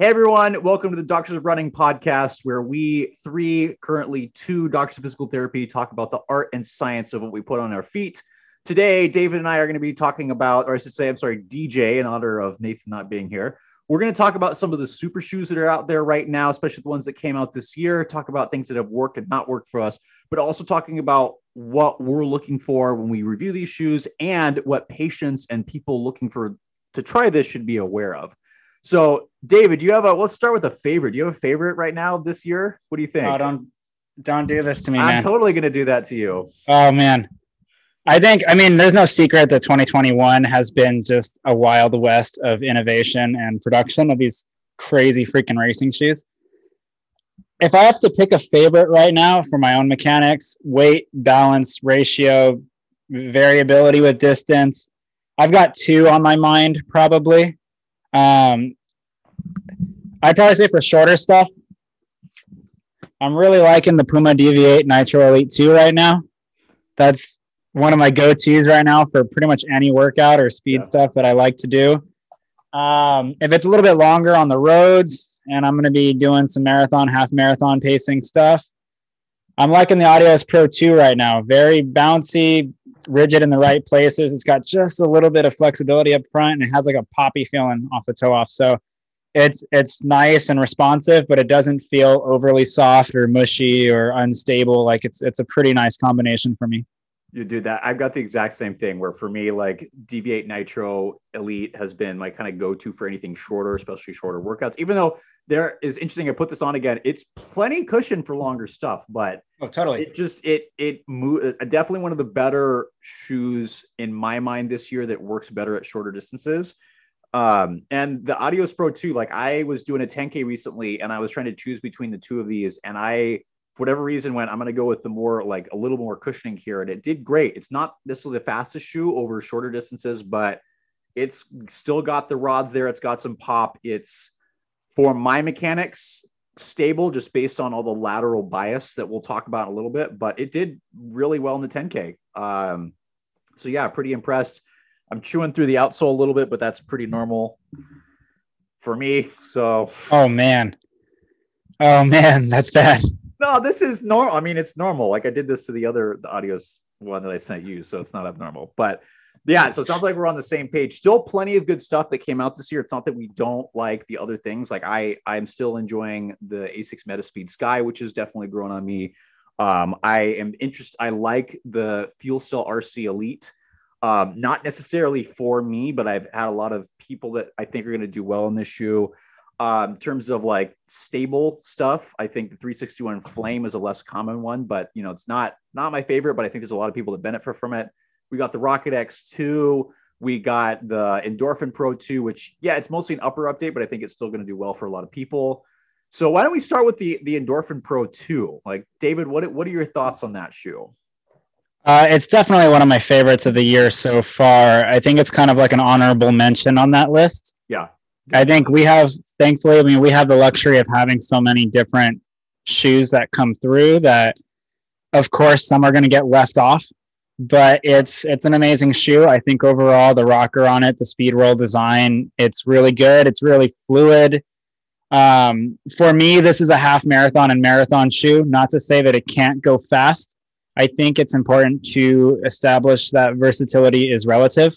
Hey everyone, welcome to the Doctors of Running podcast, where we three, currently two doctors of physical therapy, talk about the art and science of what we put on our feet. Today, David and I are going to be talking about, or I should say, I'm sorry, DJ, in honor of Nathan not being here. We're going to talk about some of the super shoes that are out there right now, especially the ones that came out this year, talk about things that have worked and not worked for us, but also talking about what we're looking for when we review these shoes and what patients and people looking for to try this should be aware of. So, David, do you have a? Let's start with a favorite. Do you have a favorite right now this year? What do you think? Oh, don't don't do this to me, I'm man. totally going to do that to you. oh man, I think I mean there's no secret that 2021 has been just a wild west of innovation and production of these crazy freaking racing shoes. If I have to pick a favorite right now for my own mechanics, weight, balance, ratio, variability with distance, I've got two on my mind probably. Um, I'd probably say for shorter stuff, I'm really liking the Puma Deviate Nitro Elite 2 right now. That's one of my go-tos right now for pretty much any workout or speed Yeah. stuff that I like to do. Um, if it's a little bit longer on the roads and I'm going to be doing some marathon, half marathon pacing stuff, I'm liking the Adios Pro 2 right now. Very bouncy, rigid in the right places. It's got just a little bit of flexibility up front and it has like a poppy feeling off the toe off. So it's it's nice and responsive, but it doesn't feel overly soft or mushy or unstable. Like it's it's a pretty nice combination for me. You do that. I've got the exact same thing where for me, like Deviate Nitro Elite has been my kind of go to for anything shorter, especially shorter workouts. Even though there is interesting, I put this on again. It's plenty cushion for longer stuff, but Oh, totally. it just it it move definitely one of the better shoes in my mind this year that works better at shorter distances. Um, and the Adios Pro 2, like I was doing a 10K recently and I was trying to choose between the two of these, and I for whatever reason went, I'm gonna go with the more like a little more cushioning here, and it did great. It's not necessarily the fastest shoe over shorter distances, but it's still got the rods there, it's got some pop, it's for my mechanics stable just based on all the lateral bias that we'll talk about a little bit, but it did really well in the 10K. Um, so yeah, pretty impressed. I'm chewing through the outsole a little bit, but that's pretty normal for me. So Oh man. Oh man, that's bad. No, this is normal. I mean, it's normal. Like I did this to the other the adios one that I sent you, so it's not abnormal. But yeah, so it sounds like we're on the same page. Still plenty of good stuff that came out this year. It's not that we don't like the other things. Like I, I'm still enjoying the Asics Metaspeed Sky, which is definitely growing on me. Um, I am interested. I like the Fuel Cell RC Elite. Um, not necessarily for me, but I've had a lot of people that I think are going to do well in this shoe. Um, in terms of like stable stuff, I think the 361 Flame is a less common one, but you know, it's not not my favorite, but I think there's a lot of people that benefit from it. We got the Rocket X2, we got the Endorphin Pro 2, which yeah, it's mostly an upper update, but I think it's still going to do well for a lot of people. So why don't we start with the the Endorphin Pro 2? Like David, what what are your thoughts on that shoe? Uh, it's definitely one of my favorites of the year so far. I think it's kind of like an honorable mention on that list. Yeah. I think we have, thankfully, I mean, we have the luxury of having so many different shoes that come through that, of course, some are going to get left off. But it's it's an amazing shoe. I think overall the rocker on it, the speed roll design, it's really good. It's really fluid. Um, for me, this is a half marathon and marathon shoe. Not to say that it can't go fast. I think it's important to establish that versatility is relative.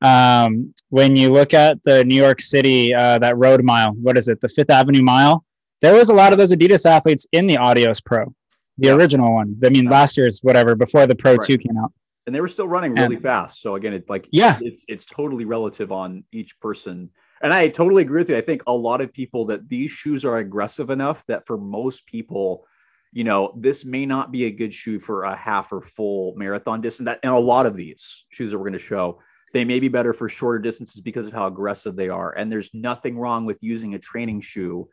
Um, when you look at the New York City, uh, that road mile, what is it, the Fifth Avenue mile? There was a lot of those Adidas athletes in the Adios Pro, the Yeah. original one. I mean, Yeah. last year's whatever before the Pro Right. Two came out. and they were still running really fast. So again, it's like Yeah. it's it's totally relative on each person. And I totally agree with you. I think a lot of people that these shoes are aggressive enough that for most people, you know, this may not be a good shoe for a half or full marathon distance. That and a lot of these shoes that we're going to show, they may be better for shorter distances because of how aggressive they are. And there's nothing wrong with using a training shoe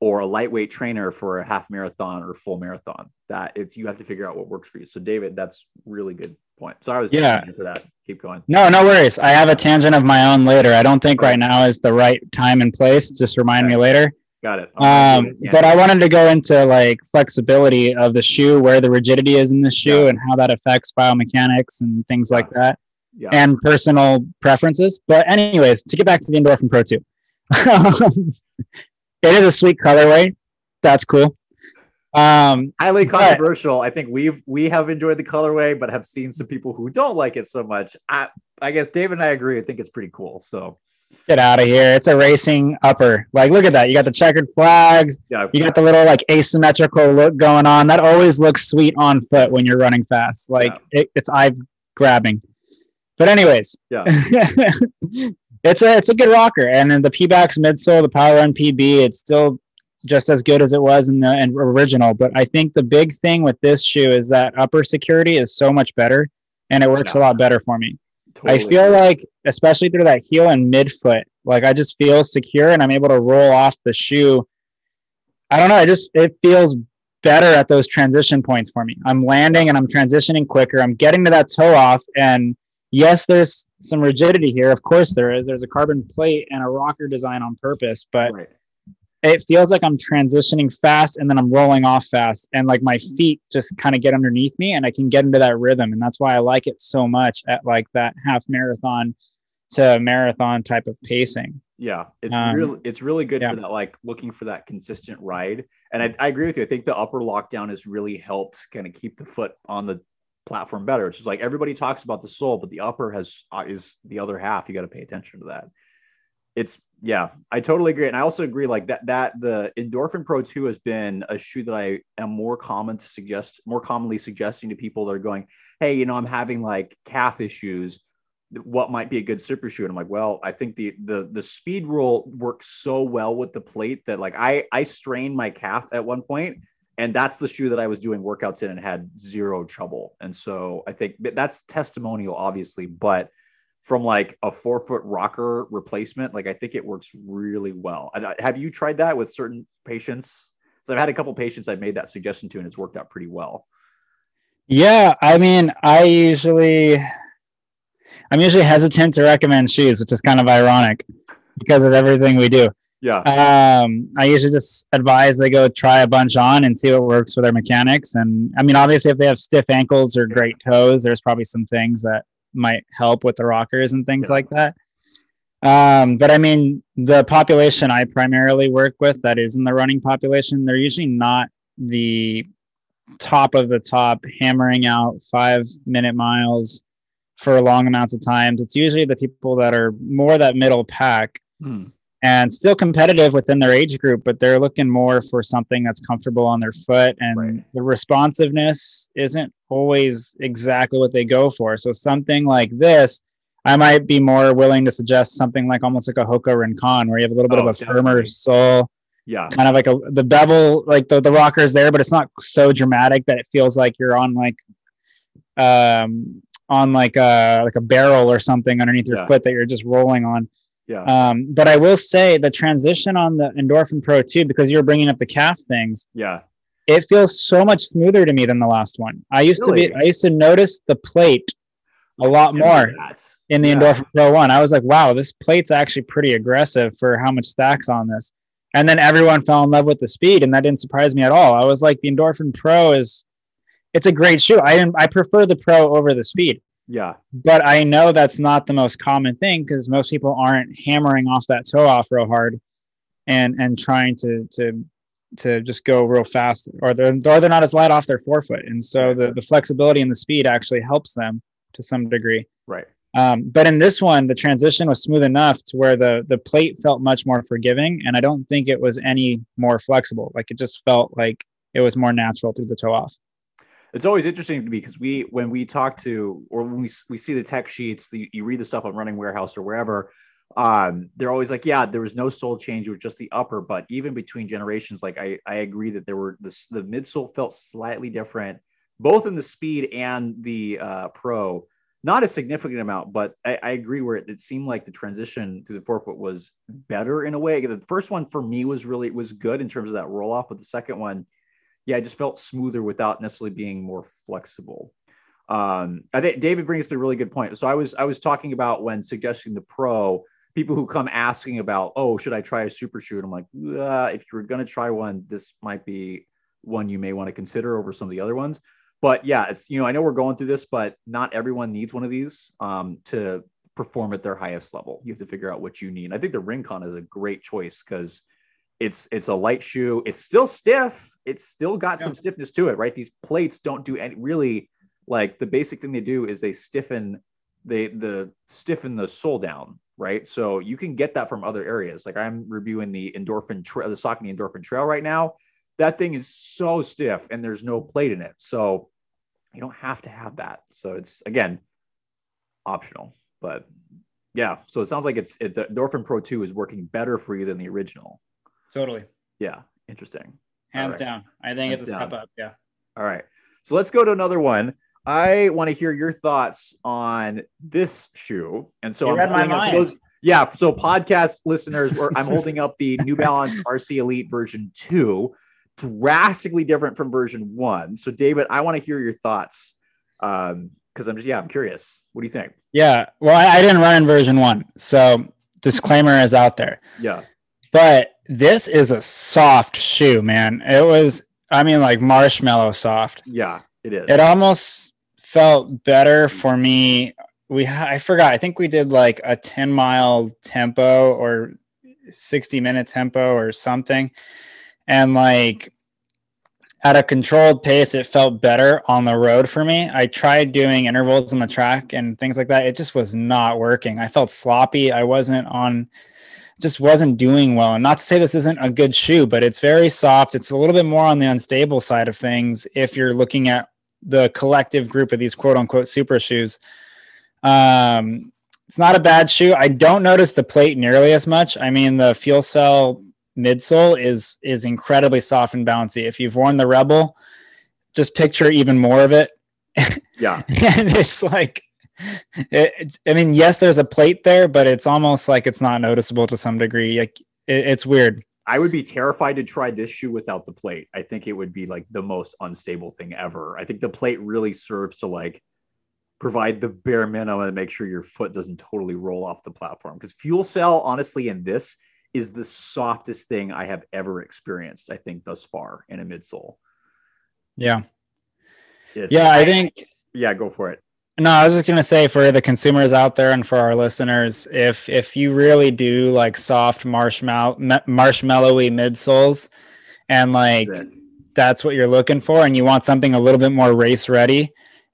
or a lightweight trainer for a half marathon or full marathon. That it's you have to figure out what works for you. So David, that's really good point. Sorry, I was Yeah. for that. Keep going. No, no worries. I have a tangent of my own later. I don't think right now is the right time and place. Just remind me later. Got it. Um, gonna do it. but I wanted to go into like flexibility of the shoe, where the rigidity is in the shoe, Yeah. and how that affects biomechanics and things like that, yeah. and personal preferences. But anyways, to get back to the Endorphin Pro 2. It is a sweet colorway. That's cool. Um, highly controversial. But, I think we've we have enjoyed the colorway, but have seen some people who don't like it so much. I I guess Dave and I agree. I think it's pretty cool. So get out of here. It's a racing upper. Like, look at that. You got the checkered flags. Yeah. You got the little like asymmetrical look going on. That always looks sweet on foot when you're running fast. Like yeah. it, it's eye grabbing. But anyways, yeah. it's a it's a good rocker. And then the Pebax midsole, the Power Run PB, it's still just as good as it was in the in original. But I think the big thing with this shoe is that upper security is so much better and it works yeah. a lot better for me. Totally. I feel like, especially through that heel and midfoot, like I just feel secure and I'm able to roll off the shoe. I don't know. I just, it feels better at those transition points for me. I'm landing and I'm transitioning quicker. I'm getting to that toe off. And yes, there's some rigidity here. Of course, there is. There's a carbon plate and a rocker design on purpose, but right it feels like I'm transitioning fast and then I'm rolling off fast and like my feet just kind of get underneath me and I can get into that rhythm and that's why I like it so much at like that half marathon to marathon type of pacing. Yeah, it's um, really it's really good yeah. for that like looking for that consistent ride. And I, I agree with you. I think the upper lockdown has really helped kind of keep the foot on the platform better. It's just like everybody talks about the sole, but the upper has uh, is the other half. You got to pay attention to that it's yeah, I totally agree. And I also agree like that that the Endorphin Pro 2 has been a shoe that I am more common to suggest more commonly suggesting to people that are going, hey, you know, I'm having like calf issues. What might be a good super shoe? And I'm like, well, I think the the the speed roll works so well with the plate that like I I strained my calf at one point and that's the shoe that I was doing workouts in and had zero trouble. And so I think that's testimonial, obviously, but from like a forefoot rocker replacement, like I think it works really well. And uh, have you tried that with certain patients? So I've had a couple patients I've made that suggestion to, and it's worked out pretty well. Yeah, I mean, I usually, I'm usually hesitant to recommend shoes, which is kind of ironic because of everything we do. Yeah. Um, I usually just advise they go try a bunch on and see what works for their mechanics. And I mean, obviously, if they have stiff ankles or great toes, there's probably some things that might help with the rockers and things yeah. like that. Um, but I mean, the population I primarily work with that is in the running population, they're usually not the top of the top hammering out five minute miles for long amounts of times. It's usually the people that are more that middle pack. Hmm and still competitive within their age group, but they're looking more for something that's comfortable on their foot. And right. the responsiveness isn't always exactly what they go for. So something like this, I might be more willing to suggest something like almost like a Hoka Rincon, where you have a little bit oh, of a definitely. firmer sole. Yeah. Kind of like a the bevel, like the, the rocker is there, but it's not so dramatic that it feels like you're on like um on like a like a barrel or something underneath your yeah. foot that you're just rolling on. Yeah. Um, but I will say the transition on the Endorphin Pro 2, because you're bringing up the calf things. Yeah. It feels so much smoother to me than the last one. I used really? to be, I used to notice the plate a lot more in the yeah. Endorphin Pro 1. I was like, wow, this plate's actually pretty aggressive for how much stacks on this. And then everyone fell in love with the speed, and that didn't surprise me at all. I was like, the Endorphin Pro is, it's a great shoe. I I prefer the Pro over the speed. Yeah. But I know that's not the most common thing because most people aren't hammering off that toe off real hard and and trying to to to just go real fast or they're or they're not as light off their forefoot. And so the, the flexibility and the speed actually helps them to some degree. Right. Um, but in this one, the transition was smooth enough to where the the plate felt much more forgiving, and I don't think it was any more flexible. Like it just felt like it was more natural through the toe off it's always interesting to me because we when we talk to or when we, we see the tech sheets the, you read the stuff on running warehouse or wherever um, they're always like yeah there was no sole change with just the upper. But even between generations like i i agree that there were the, the midsole felt slightly different both in the speed and the uh, pro. Not a significant amount but i, I agree where it, it, seemed like the transition through the forefoot was better in a way. The first one for me was really was good in terms of that roll off but the second one yeah, I just felt smoother without necessarily being more flexible. Um, I think David brings up a really good point. So I was I was talking about when suggesting the pro, people who come asking about, oh, should I try a super shoe? I'm like, uh, if you're going to try one, this might be one you may want to consider over some of the other ones. But yeah, it's you know I know we're going through this, but not everyone needs one of these um, to perform at their highest level. You have to figure out what you need. I think the Rincon is a great choice because it's it's a light shoe. It's still stiff. It's still got Yeah. some stiffness to it, right? These plates don't do any really like the basic thing they do is they stiffen they the stiffen the sole down, right? So you can get that from other areas. Like I'm reviewing the endorphin trail, the Saucony endorphin trail right now. That thing is so stiff and there's no plate in it. So you don't have to have that. So it's again optional. But yeah, so it sounds like it's it, the Endorphin Pro 2 is working better for you than the original. Totally. Yeah, interesting. Hands right. down. I think Hands it's a down. step up. Yeah. All right. So let's go to another one. I want to hear your thoughts on this shoe. And so You I'm read my holding up mind. those- yeah. So podcast listeners, or I'm holding up the New Balance RC Elite version two, drastically different from version one. So David, I want to hear your thoughts. Um, because I'm just yeah, I'm curious. What do you think? Yeah. Well, I, I didn't run in version one. So disclaimer is out there. Yeah. But this is a soft shoe, man. It was, I mean, like marshmallow soft. Yeah, it is. It almost felt better for me. We, ha- I forgot. I think we did like a 10 mile tempo or 60 minute tempo or something. And like at a controlled pace, it felt better on the road for me. I tried doing intervals on the track and things like that. It just was not working. I felt sloppy. I wasn't on, just wasn't doing well. And not to say this isn't a good shoe, but it's very soft. It's a little bit more on the unstable side of things if you're looking at the collective group of these quote unquote super shoes. Um, it's not a bad shoe. I don't notice the plate nearly as much. I mean, the fuel cell midsole is is incredibly soft and bouncy. If you've worn the Rebel, just picture even more of it. yeah. and it's like, it, I mean, yes, there's a plate there, but it's almost like it's not noticeable to some degree. Like it, it's weird. I would be terrified to try this shoe without the plate. I think it would be like the most unstable thing ever. I think the plate really serves to like provide the bare minimum and make sure your foot doesn't totally roll off the platform. Because fuel cell, honestly, in this is the softest thing I have ever experienced, I think, thus far in a midsole. Yeah, It's, yeah. I think yeah, go for it. No, I was just gonna say for the consumers out there and for our listeners, if if you really do like soft marshmallow marshmallowy midsoles, and like That's that's what you're looking for, and you want something a little bit more race ready,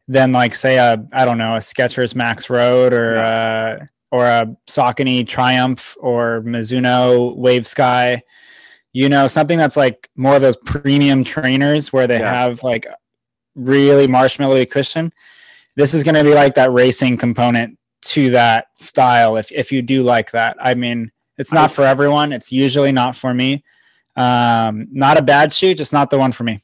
than like say a I don't know a Skechers Max Road or uh or a Saucony Triumph or Mizuno Wave Sky, you know something that's like more of those premium trainers where they Yeah. have like really marshmallowy cushion this is going to be like that racing component to that style if, if you do like that i mean it's not for everyone it's usually not for me um not a bad shoe just not the one for me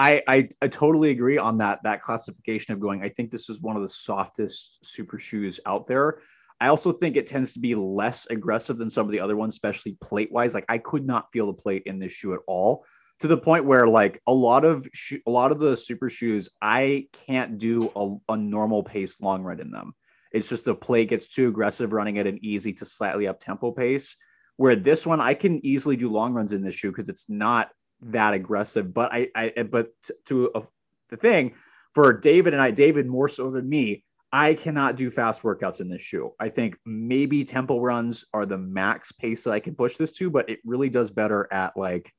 I, I I totally agree on that that classification of going. I think this is one of the softest super shoes out there. I also think it tends to be less aggressive than some of the other ones, especially plate wise. Like I could not feel the plate in this shoe at all, to the point where like a lot of sho- a lot of the super shoes, I can't do a, a normal pace long run in them. It's just the plate gets too aggressive running at an easy to slightly up tempo pace. Where this one, I can easily do long runs in this shoe because it's not that aggressive. But I, I eh, but t- to the thing for David and I, David more so than me, I cannot do fast workouts in this shoe. I think maybe tempo runs are the max pace that I can push this to, but it really does better at like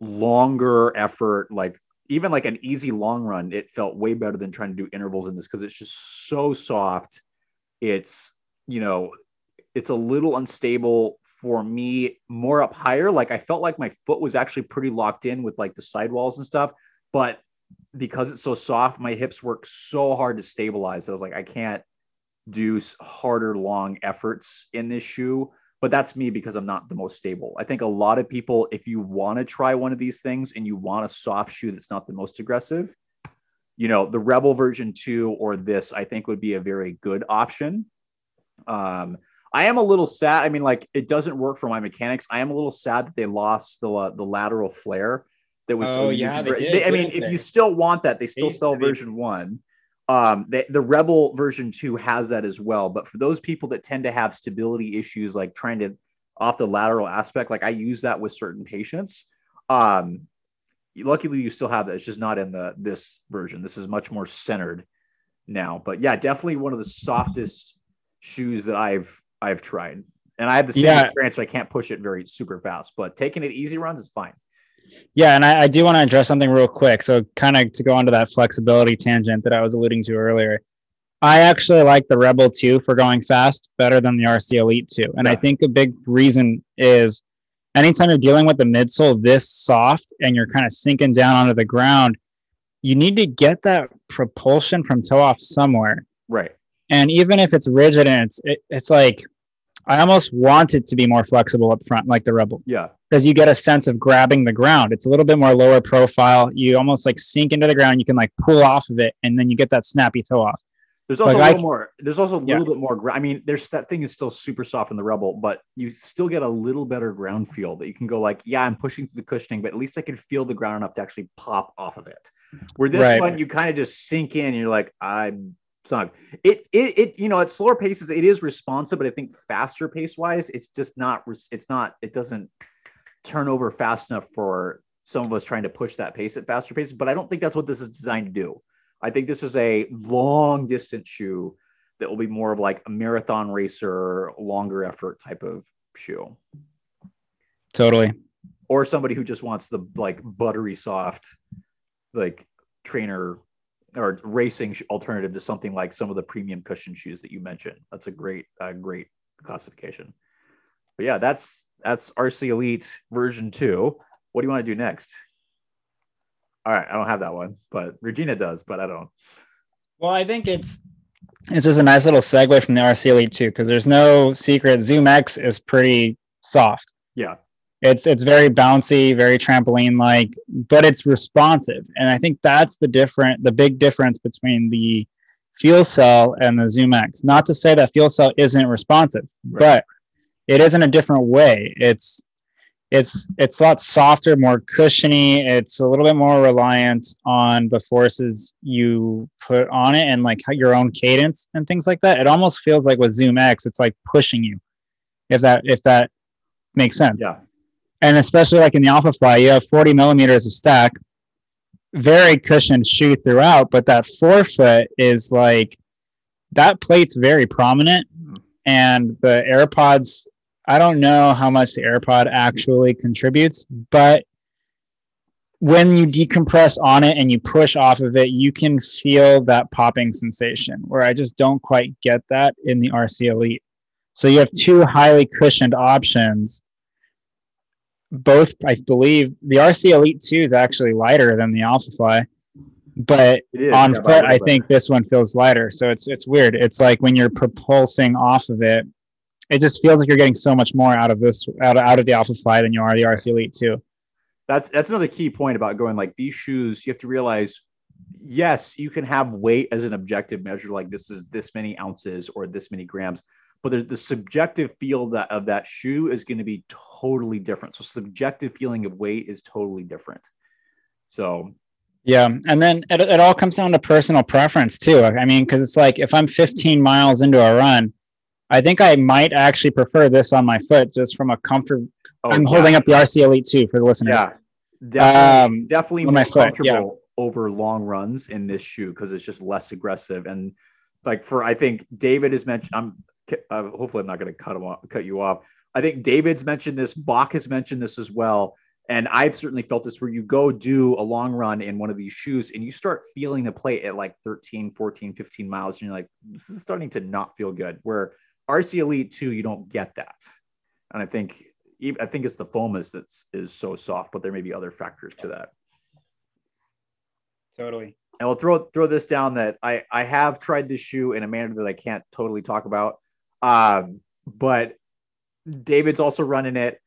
longer effort, like even like an easy long run. It felt way better than trying to do intervals in this because it's just so soft. It's you know, it's a little unstable for me more up higher. Like I felt like my foot was actually pretty locked in with like the sidewalls and stuff, but because it's so soft, my hips work so hard to stabilize. I was like, I can't do harder, long efforts in this shoe. But that's me because I'm not the most stable. I think a lot of people, if you want to try one of these things and you want a soft shoe that's not the most aggressive, you know, the Rebel version two or this, I think would be a very good option. Um, I am a little sad. I mean, like it doesn't work for my mechanics. I am a little sad that they lost the uh, the lateral flare that was so Oh, yeah, they did, I mean, if you still want that, they still used sell version one. Um, the, the Rebel version two has that as well. But for those people that tend to have stability issues, like trying to off the lateral aspect, like I use that with certain patients. Um, luckily you still have that. It's just not in the this version. This is much more centered now. But yeah, definitely one of the softest shoes that I've I've tried. And I have the same Yeah. experience, so I can't push it very super fast. But taking it easy runs is fine. Yeah, and I, I do want to address something real quick. So, kind of to go onto that flexibility tangent that I was alluding to earlier, I actually like the Rebel 2 for going fast better than the RC Elite 2. And I think a big reason is anytime you're dealing with the midsole this soft and you're kind of sinking down onto the ground, you need to get that propulsion from toe off somewhere. Right. And even if it's rigid and it's it, it's like I almost want it to be more flexible up front, like the Rebel Yeah. because you get a sense of grabbing the ground. It's a little bit more lower profile. You almost like sink into the ground. You can like pull off of it, and then you get that snappy toe off. There's also Like, a I little c- more. There's also a Yeah. little bit more. gra- I mean, there's that thing is still super soft in the Rebel, but you still get a little better ground feel that you can go like, yeah, I'm pushing through the cushioning, but at least I can feel the ground enough to actually pop off of it. Where this Right. one, you kind of just sink in. And you're like, I'm sunk. It, it, it, you know, at slower paces, it is responsive, but I think faster pace wise, it's just not. It's not. It doesn't turn over fast enough for some of us trying to push that pace at faster paces. But I don't think that's what this is designed to do. I think this is a long distance shoe that will be more of like a marathon racer, longer effort type of shoe, Totally. or somebody who just wants the like buttery soft, like trainer or racing alternative to something like some of the premium cushion shoes that you mentioned. That's a great, uh, great classification. But yeah, that's that's RC Elite version two. What do you want to do next? All right, I don't have that one, but Regina does, but I don't. Well, I think it's it's just a nice little segue from the RC Elite 2 because there's no secret. Zoom X is pretty soft. Yeah, It's it's very bouncy, very trampoline like, but it's responsive. And I think that's the different the big difference between the fuel cell and the Zoom X. Not to say that fuel cell isn't responsive, Right. but it is in a different way. It's it's it's a lot softer, more cushiony. It's a little bit more reliant on the forces you put on it and like your own cadence and things like that. It almost feels like with Zoom X, it's like pushing you. If that if that makes sense yeah, and especially like in the alpha fly you have 40 millimeters of stack very cushioned shoe throughout but that forefoot is like that plate's very prominent. And the airpods i don't know how much the airpod actually contributes but when you decompress on it and you push off of it you can feel that popping sensation where i just don't quite get that in the rc elite. So you have two highly cushioned options both i believe the rc elite 2 is actually lighter than the alpha fly but is on yeah, foot i think this one feels lighter. So it's it's weird. It's like when you're propulsing off of it it just feels like you're getting so much more out of this out of, out of the alpha fly than you are the rc elite 2 that's that's another key point about going like these shoes you have to realize yes you can have weight as an objective measure like this is this many ounces or this many grams but the, the subjective feel of that of that shoe is going to be totally different so subjective feeling of weight is totally different so Yeah, and then it, it all comes down to personal preference too. I mean, because it's like if I'm 15 miles into a run, I think I might actually prefer this on my foot just from a comfort. oh, I'm yeah, holding up the RC Elite 2 for the listeners. yeah definitely, Um, definitely more my foot, yeah. over long runs in this shoe because it's just less aggressive and like for I think David has mentioned I'm uh, hopefully I'm not going to cut him off, cut you off. I think David's mentioned this, Bach has mentioned this as well. And I've certainly felt this where you go do a long run in one of these shoes and you start feeling the plate at like 13, 14, 15 miles. And you're like, this is starting to not feel good. Where RC Elite 2, you don't get that. And I think I think it's the foam is that's is so soft, but there may be other factors to that. Totally. And we'll throw throw this down that I I have tried this shoe in a manner that I can't totally talk about. Um, but David's also running it.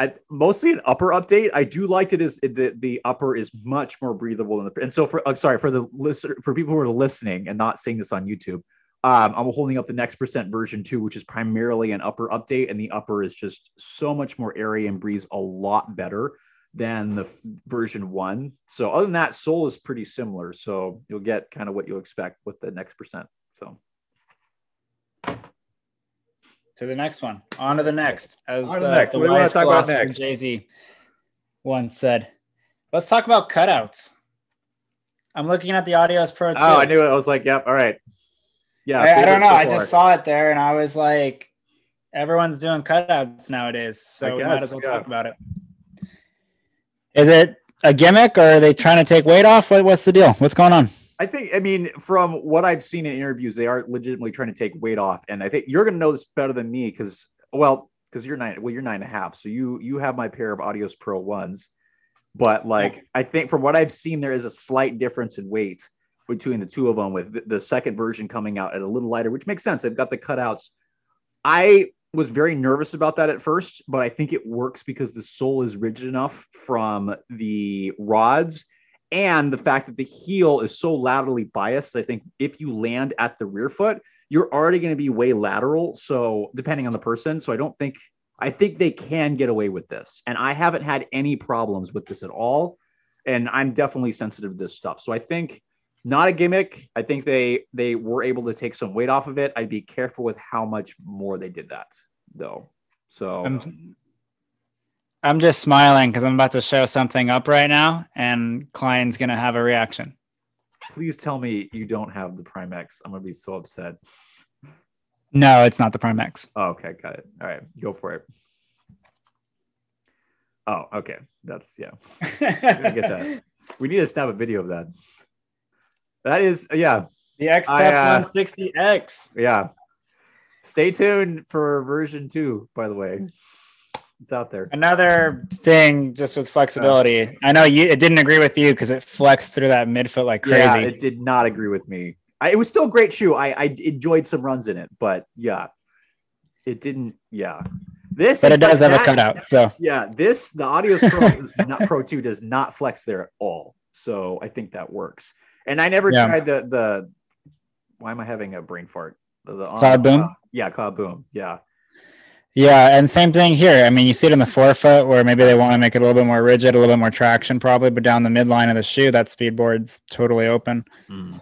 At mostly an upper update. I do like it is the the upper is much more breathable than the and so for uh, sorry for the listener for people who are listening and not seeing this on YouTube. Um, I'm holding up the next percent version two, which is primarily an upper update, and the upper is just so much more airy and breathes a lot better than the version one. So other than that, Soul is pretty similar. So you'll get kind of what you'll expect with the next percent. So To the next one. On to the next. As the, the next. the What do you wanna wise talk about philosopher? Jay-Z once said. Let's talk about cutouts. I'm looking at the Adios Pro 2. oh, I knew it. I was like, yep, all right. Yeah, I, I don't know. so I just saw it there and I was like, Everyone's doing cutouts nowadays, so we might as well yeah. talk about it. Is it a gimmick, or are they trying to take weight off? What, what's the deal? What's going on? I think, I mean, from what I've seen in interviews, they are legitimately trying to take weight off, and I think you're going to know this better than me because, well, because you're nine, well, you're nine and a half, so you you have my pair of Adios Pro ones, but like I think from what I've seen, there is a slight difference in weight between the two of them, with the, the second version coming out at a little lighter, which makes sense. They've got the cutouts. I was very nervous about that at first, but I think it works because the sole is rigid enough from the rods and the fact that the heel is so laterally biased. I think if you land at the rear foot, you're already going to be way lateral. So depending on the person, so I don't think I think they can get away with this, and I haven't had any problems with this at all. And I'm definitely sensitive to this stuff, so I think not a gimmick. I think they they were able to take some weight off of it. I'd be careful with how much more they did that, though. So I'm, I'm just smiling because I'm about to show something up right now, and Klein's gonna have a reaction. please tell me you don't have the Prime X. I'm gonna be so upset. No, it's not the Prime X. Oh, okay, got it. All right, go for it. Oh, okay. That's yeah. Gonna get that. We need to snap a video of that. That is yeah, The X I, uh, 160X. yeah. Stay tuned for version two, by the way. It's out there. Another thing, just with flexibility. I know you. It didn't agree with you because it flexed through that midfoot like crazy. Yeah, it did not agree with me. I, it was still a great shoe. I, I enjoyed some runs in it, but yeah, it didn't. Yeah, this. but it does like have a that- cutout. So Yeah, this the Adios Pro is not Pro Two does not flex there at all. So I think that works. And I never Yeah. tried the the. Why am I having a brain fart? The, the- Cloud Boom? uh, yeah, Cloud Boom. Yeah, yeah, and same thing here. I mean, you see it in the forefoot where maybe they want to make it a little bit more rigid, a little bit more traction, probably, but down the midline of the shoe, that speed board's totally open. Hmm.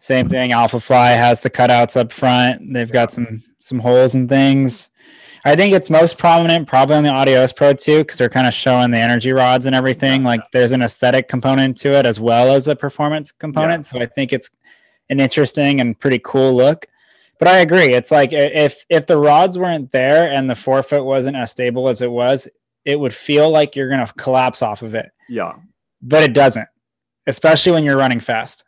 Same thing. Alpha Fly has the cutouts up front. They've got some some holes and things. I think it's most prominent probably on the Adios Pro 2 because they're kind of showing the energy rods and everything. Like there's an aesthetic component to it as well as a performance component. So I think it's an interesting and pretty cool look. But I agree. It's like if if the rods weren't there and the forefoot wasn't as stable as it was, it would feel like you're gonna collapse off of it. yeah. But it doesn't, especially when you're running fast.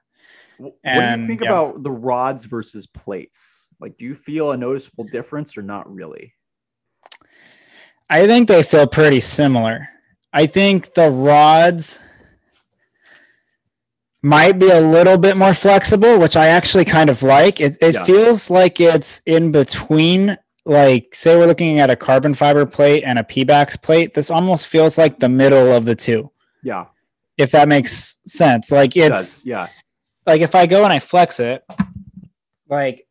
Wh- What do you think yeah. about the rods versus plates? Like, do you feel a noticeable difference or not really? I think they feel pretty similar. I think the rods might be a little bit more flexible, which I actually kind of like. It, it Yeah. feels like it's in between, like, say we're looking at a carbon fiber plate and a Pebax plate. This almost feels like the middle of the two, Yeah, if that makes sense. Like, it it's does. Yeah, like if I go and I flex it, like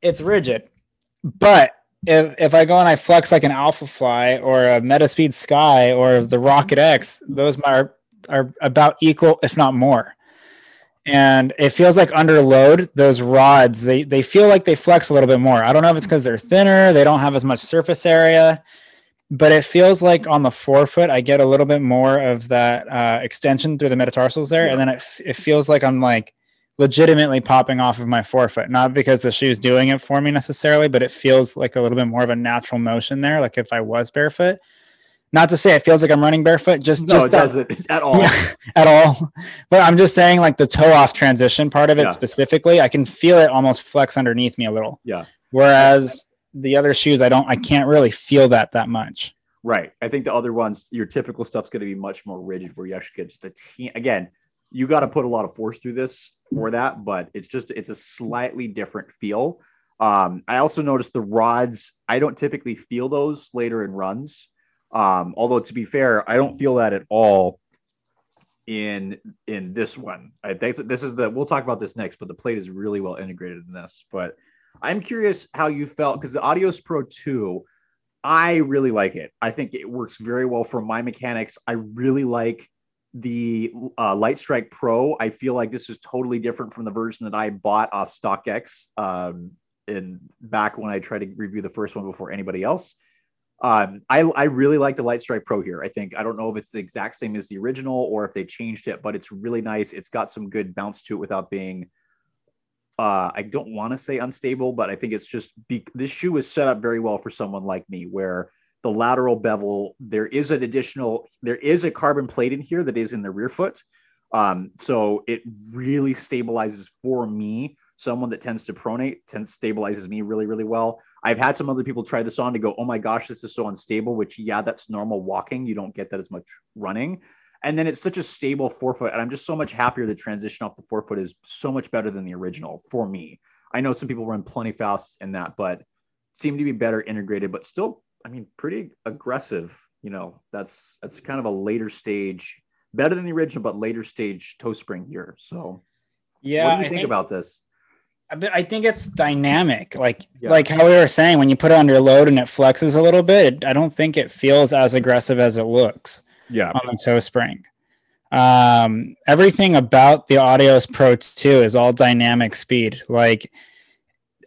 it's rigid. But if if I go and I flex like an Alpha Fly or a Metaspeed Sky or the Rocket X, those are are about equal, if not more. And it feels like under load, those rods they they feel like they flex a little bit more. I don't know if it's because they're thinner, they don't have as much surface area, but it feels like on the forefoot I get a little bit more of that uh, extension through the metatarsals there, Yeah. and then it it feels like I'm like legitimately popping off of my forefoot, not because the shoe's doing it for me necessarily, but it feels like a little bit more of a natural motion there, like if I was barefoot. Not to say it feels like I'm running barefoot, just no, just it that- doesn't at all. yeah, at all. But I'm just saying, like the toe off transition part of it Yeah. specifically, I can feel it almost flex underneath me a little. Yeah. Whereas the other shoes, I don't, I can't really feel that that much. Right. I think the other ones, your typical stuff's going to be much more rigid, where you actually get just a teen. Again, you got to put a lot of force through this for that, but it's just it's a slightly different feel. Um, I also noticed the rods. I don't typically feel those later in runs. Um, although to be fair, I don't feel that at all in in this one. I think this is the. We'll talk about this next, but the plate is really well integrated in this. But I'm curious how you felt because the Adios Pro Two. I really like it. I think it works very well for my mechanics. I really like the uh, Light Strike Pro. I feel like this is totally different from the version that I bought off StockX um, in back when I tried to review the first one before anybody else. Um, I, I really like the Light Strike Pro here. I think I don't know if it's the exact same as the original or if they changed it, but it's really nice. It's got some good bounce to it without being uh, I don't want to say unstable, but I think it's just be- this shoe is set up very well for someone like me, where the lateral bevel there is an additional there is a carbon plate in here that is in the rear foot, um, so it really stabilizes for me. Someone that tends to pronate tends stabilizes me really really well. I've had some other people try this on to go, oh my gosh, this is so unstable. Which yeah, that's normal walking. You don't get that as much running. And then it's such a stable forefoot. And I'm just so much happier the transition off the forefoot is so much better than the original for me. I know some people run plenty fast in that, but seem to be better integrated, but still, I mean, pretty aggressive. You know, that's that's kind of a later stage, better than the original, but later stage toe spring here. So yeah, what do you think, think, about this? I think it's dynamic, like yeah. like how we were saying. When you put it under load and it flexes a little bit, I don't think it feels as aggressive as it looks yeah. on the toe spring. Um, everything about the Adios Pro 2 is all dynamic speed. Like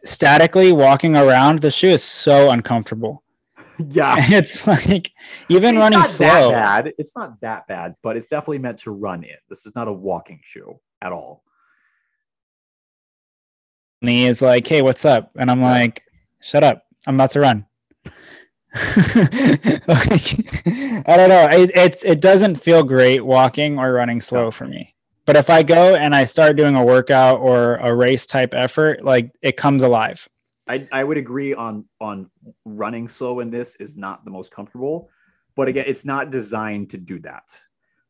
statically walking around, the shoe is so uncomfortable. Yeah. It's like even it's running slow. bad. It's not that bad, but it's definitely meant to run in. This is not a walking shoe at all. And he is like, Hey, what's up? And I'm like, Shut up. I'm about to run. like, I don't know. It, it's it doesn't feel great walking or running slow for me. But if I go and I start doing a workout or a race type effort, like it comes alive. I, I would agree on on running slow in this is not the most comfortable, but again, it's not designed to do that.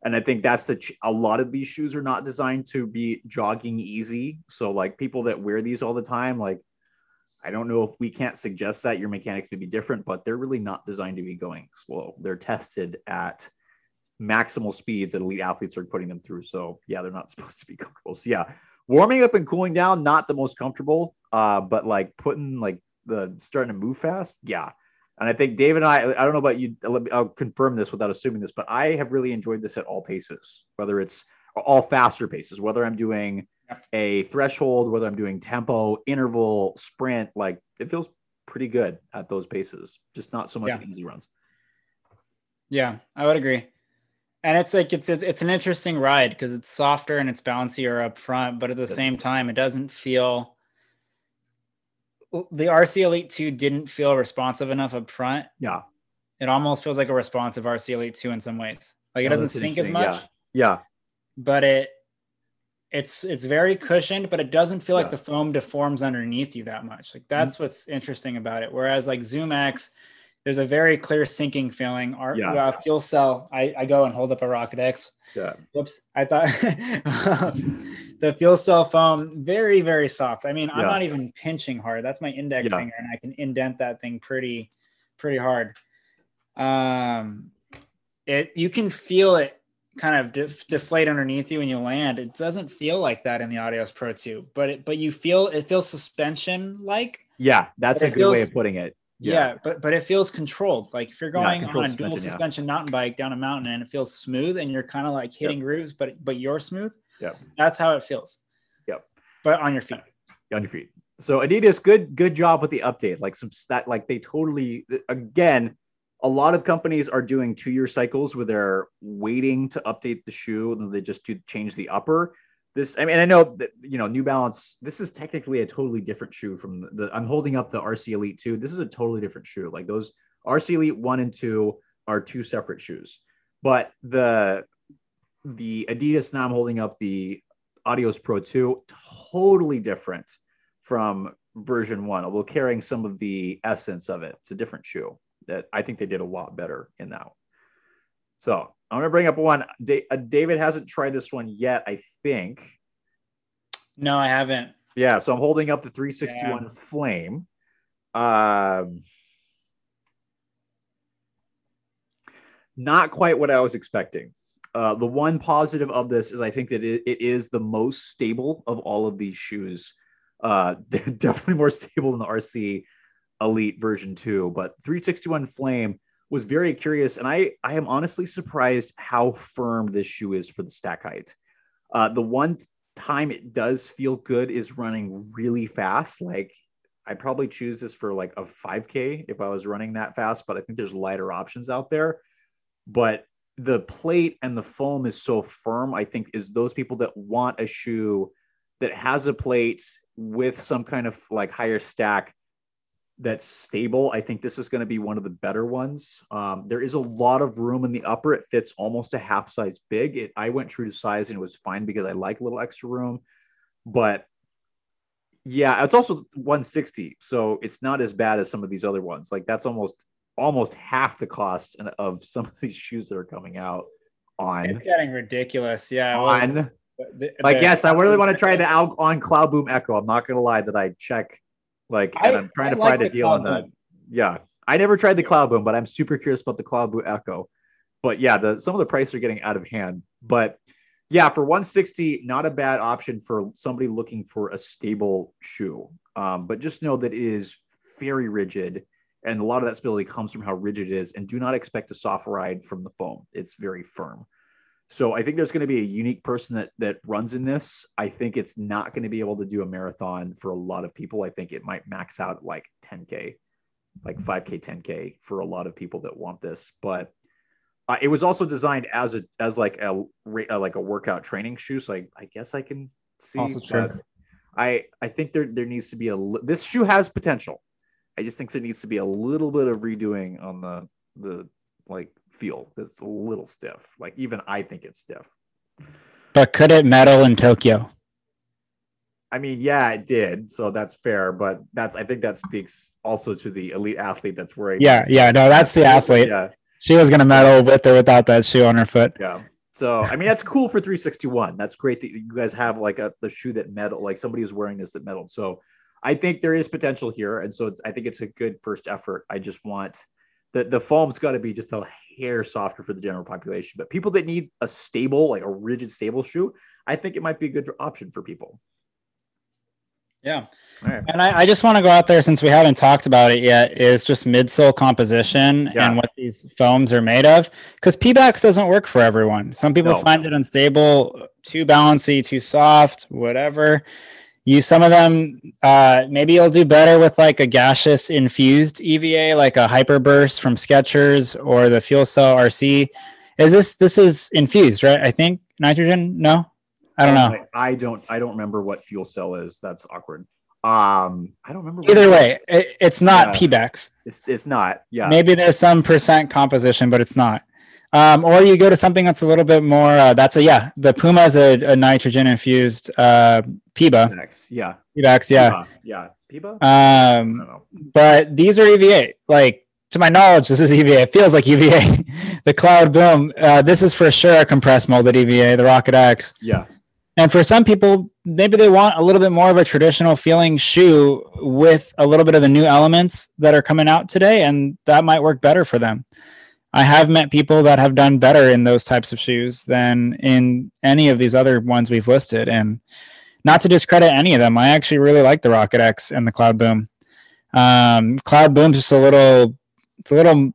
And I think that's the ch- a lot of these shoes are not designed to be jogging easy. So like people that wear these all the time, like I don't know if we can't suggest that your mechanics may be different, but they're really not designed to be going slow. They're tested at maximal speeds that elite athletes are putting them through. So yeah, they're not supposed to be comfortable. So yeah, warming up and cooling down, not the most comfortable, uh, but like putting like the starting to move fast, yeah. And I think Dave and I, I don't know about you, I'll confirm this without assuming this, but I have really enjoyed this at all paces, whether it's all faster paces, whether I'm doing a threshold, whether I'm doing tempo, interval, sprint, like it feels pretty good at those paces, just not so much yeah. easy runs. Yeah, I would agree. And it's like it's it's, it's an interesting ride because it's softer and it's bouncier up front, but at the same time, it doesn't feel the RC Elite 2 didn't feel responsive enough up front. Yeah. It almost feels like a responsive RC Elite 2 in some ways. Like it doesn't sink as much. Yeah. yeah. But it it's it's very cushioned, but it doesn't feel yeah. like the foam deforms underneath you that much. Like that's mm-hmm. what's interesting about it. Whereas like Zoom X, there's a very clear sinking feeling. Our yeah. uh, FuelCell, I, I go and hold up a Rocket X. Yeah. Whoops. I thought the fuel cell foam, very, very soft. I mean, I'm not even pinching hard. That's my index yeah. finger, and I can indent that thing pretty, pretty hard. Um it you can feel it kind of def- deflate underneath you when you land. It doesn't feel like that in the Adios Pro 2, but it, but you feel it feels suspension like. Yeah, that's a good feels, way of putting it. Yeah. yeah. but but it feels controlled. Like if you're going yeah, on a dual suspension yeah. mountain bike down a mountain and it feels smooth and you're kind of like hitting yep. grooves, but but you're smooth. Yeah, that's how it feels. Yep. But on your feet. On your feet. So Adidas, good good job with the update. Like some stat, like they totally again a lot of companies are doing two year cycles where they're waiting to update the shoe and they just do change the upper. This, I mean, I know that you know New Balance. This is technically a totally different shoe from the. the I'm holding up the RC Elite two. This is a totally different shoe. Like those RC Elite one and two are two separate shoes, but the the Adidas now I'm holding up the Adios Pro two totally different from version one, although carrying some of the essence of it. It's a different shoe that I think they did a lot better in that. One. So I'm going to bring up one. Uh, David hasn't tried this one yet, I think. No, I haven't. Yeah, so I'm holding up the 361 yeah. Flame. Um, not quite what I was expecting. Uh, the one positive of this is I think that it, it is the most stable of all of these shoes. Uh, definitely more stable than the RC Elite version 2, but 361 Flame was very curious. And I, I am honestly surprised how firm this shoe is for the stack height. Uh, the one time it does feel good is running really fast. Like I probably choose this for like a 5K if I was running that fast, but I think there's lighter options out there. But the plate and the foam is so firm, I think, is those people that want a shoe that has a plate with some kind of like higher stack that's stable. I think this is going to be one of the better ones. Um, there is a lot of room in the upper. It fits almost a half size big. It, I went true to size and it was fine because I like a little extra room. But yeah, it's also 160, so it's not as bad as some of these other ones. Like that's almost almost half the cost of some of these shoes that are coming out on. It's getting ridiculous. Yeah. On. Well, the, like yes, I really want to try the out on Cloud Boom Echo. I'm not gonna lie that I check like I, and I'm trying I to like find a deal on that. Boom. Yeah. I never tried the Cloud Boom, but I'm super curious about the Cloud Boom Echo. But yeah, the some of the prices are getting out of hand. But yeah, for 160, not a bad option for somebody looking for a stable shoe. Um, but just know that it is very rigid. And a lot of that stability comes from how rigid it is. And do not expect a soft ride from the foam. It's very firm. So I think there's going to be a unique person that that runs in this. I think it's not going to be able to do a marathon for a lot of people. I think it might max out like 10k, like 5k, 10k for a lot of people that want this. But uh, it was also designed as a as like a, a like a workout training shoe. So I, I guess I can see. I I think there there needs to be a this shoe has potential. I just think there needs to be a little bit of redoing on the the like feel. It's a little stiff. Like even I think it's stiff. But could it medal in Tokyo? I mean, yeah, it did. So that's fair, but that's I think that speaks also to the elite athlete that's wearing. Yeah, yeah, no, that's the athlete. Yeah. She was gonna medal with or without that shoe on her foot. Yeah. So I mean that's cool for 361. That's great that you guys have like a the shoe that medal, like somebody who's wearing this that medaled. So I think there is potential here, and so I think it's a good first effort. I just want the the foam's got to be just a hair softer for the general population. But people that need a stable, like a rigid, stable shoe, I think it might be a good option for people. Yeah. Right. And I, I just want to go out there since we haven't talked about it yet is just midsole composition yeah. and what these foams are made of. Because Pebax doesn't work for everyone. Some people no. find it unstable, too bouncy, too soft, whatever use some of them. Uh, maybe you'll do better with like a gaseous infused EVA, like a Hyperburst from Skechers or the Fuel Cell RC. Is this this is infused, right? I think nitrogen. No, I don't know. I, I don't. I don't remember what fuel cell is. That's awkward. Um, I don't remember. Either way, it, it's not yeah. It's it's not. Yeah. Maybe there's some percent composition, but it's not. Um, or you go to something that's a little bit more. Uh, that's a yeah. The Puma is a, a nitrogen infused uh, PEBA. Yeah. Pebax, yeah. Yeah. PEBA. Um, but these are EVA. Like to my knowledge, this is EVA. It feels like EVA. the Cloud Boom. Uh, this is for sure a compressed molded EVA. The Rocket X. Yeah. And for some people, maybe they want a little bit more of a traditional feeling shoe with a little bit of the new elements that are coming out today, and that might work better for them. I have met people that have done better in those types of shoes than in any of these other ones we've listed. And not to discredit any of them, I actually really like the Rocket X and the Cloud Boom. Um, Cloud Boom's just a little, it's a little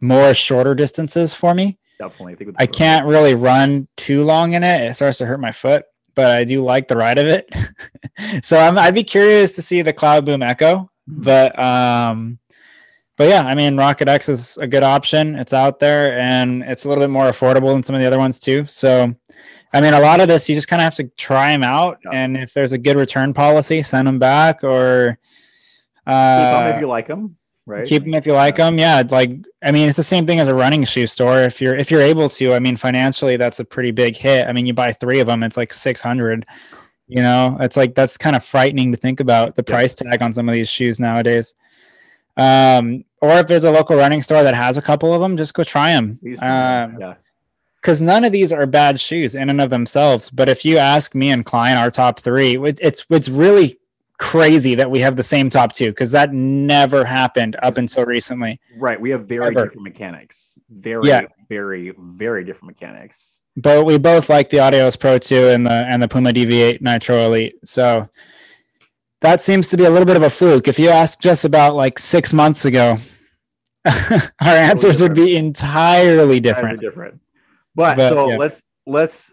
more shorter distances for me. Definitely. I, think I can't really run too long in it. It starts to hurt my foot, but I do like the ride of it. so I'm, I'd be curious to see the Cloud Boom Echo, mm-hmm. but um, but yeah, I mean, Rocket X is a good option. It's out there and it's a little bit more affordable than some of the other ones too. So, I mean, a lot of this you just kind of have to try them out, and if there's a good return policy, send them back or uh, keep them if you like them. Right. Keep them if you like yeah. them. Yeah, like I mean, it's the same thing as a running shoe store. If you're if you're able to, I mean, financially, that's a pretty big hit. I mean, you buy three of them, it's like six hundred. You know, it's like that's kind of frightening to think about the yeah. price tag on some of these shoes nowadays. Um, or if there's a local running store that has a couple of them, just go try them. Um, yeah. Because none of these are bad shoes in and of themselves. But if you ask me and Klein, our top three, it's it's really crazy that we have the same top two because that never happened up until recently. Right. We have very Ever. different mechanics. Very, yeah. very, very different mechanics. But we both like the Adios Pro 2 and the and the Puma Deviate Nitro Elite. So that seems to be a little bit of a fluke. If you asked just about like six months ago, our oh, answers would be entirely different. Entirely different. But, but so yeah. let's let's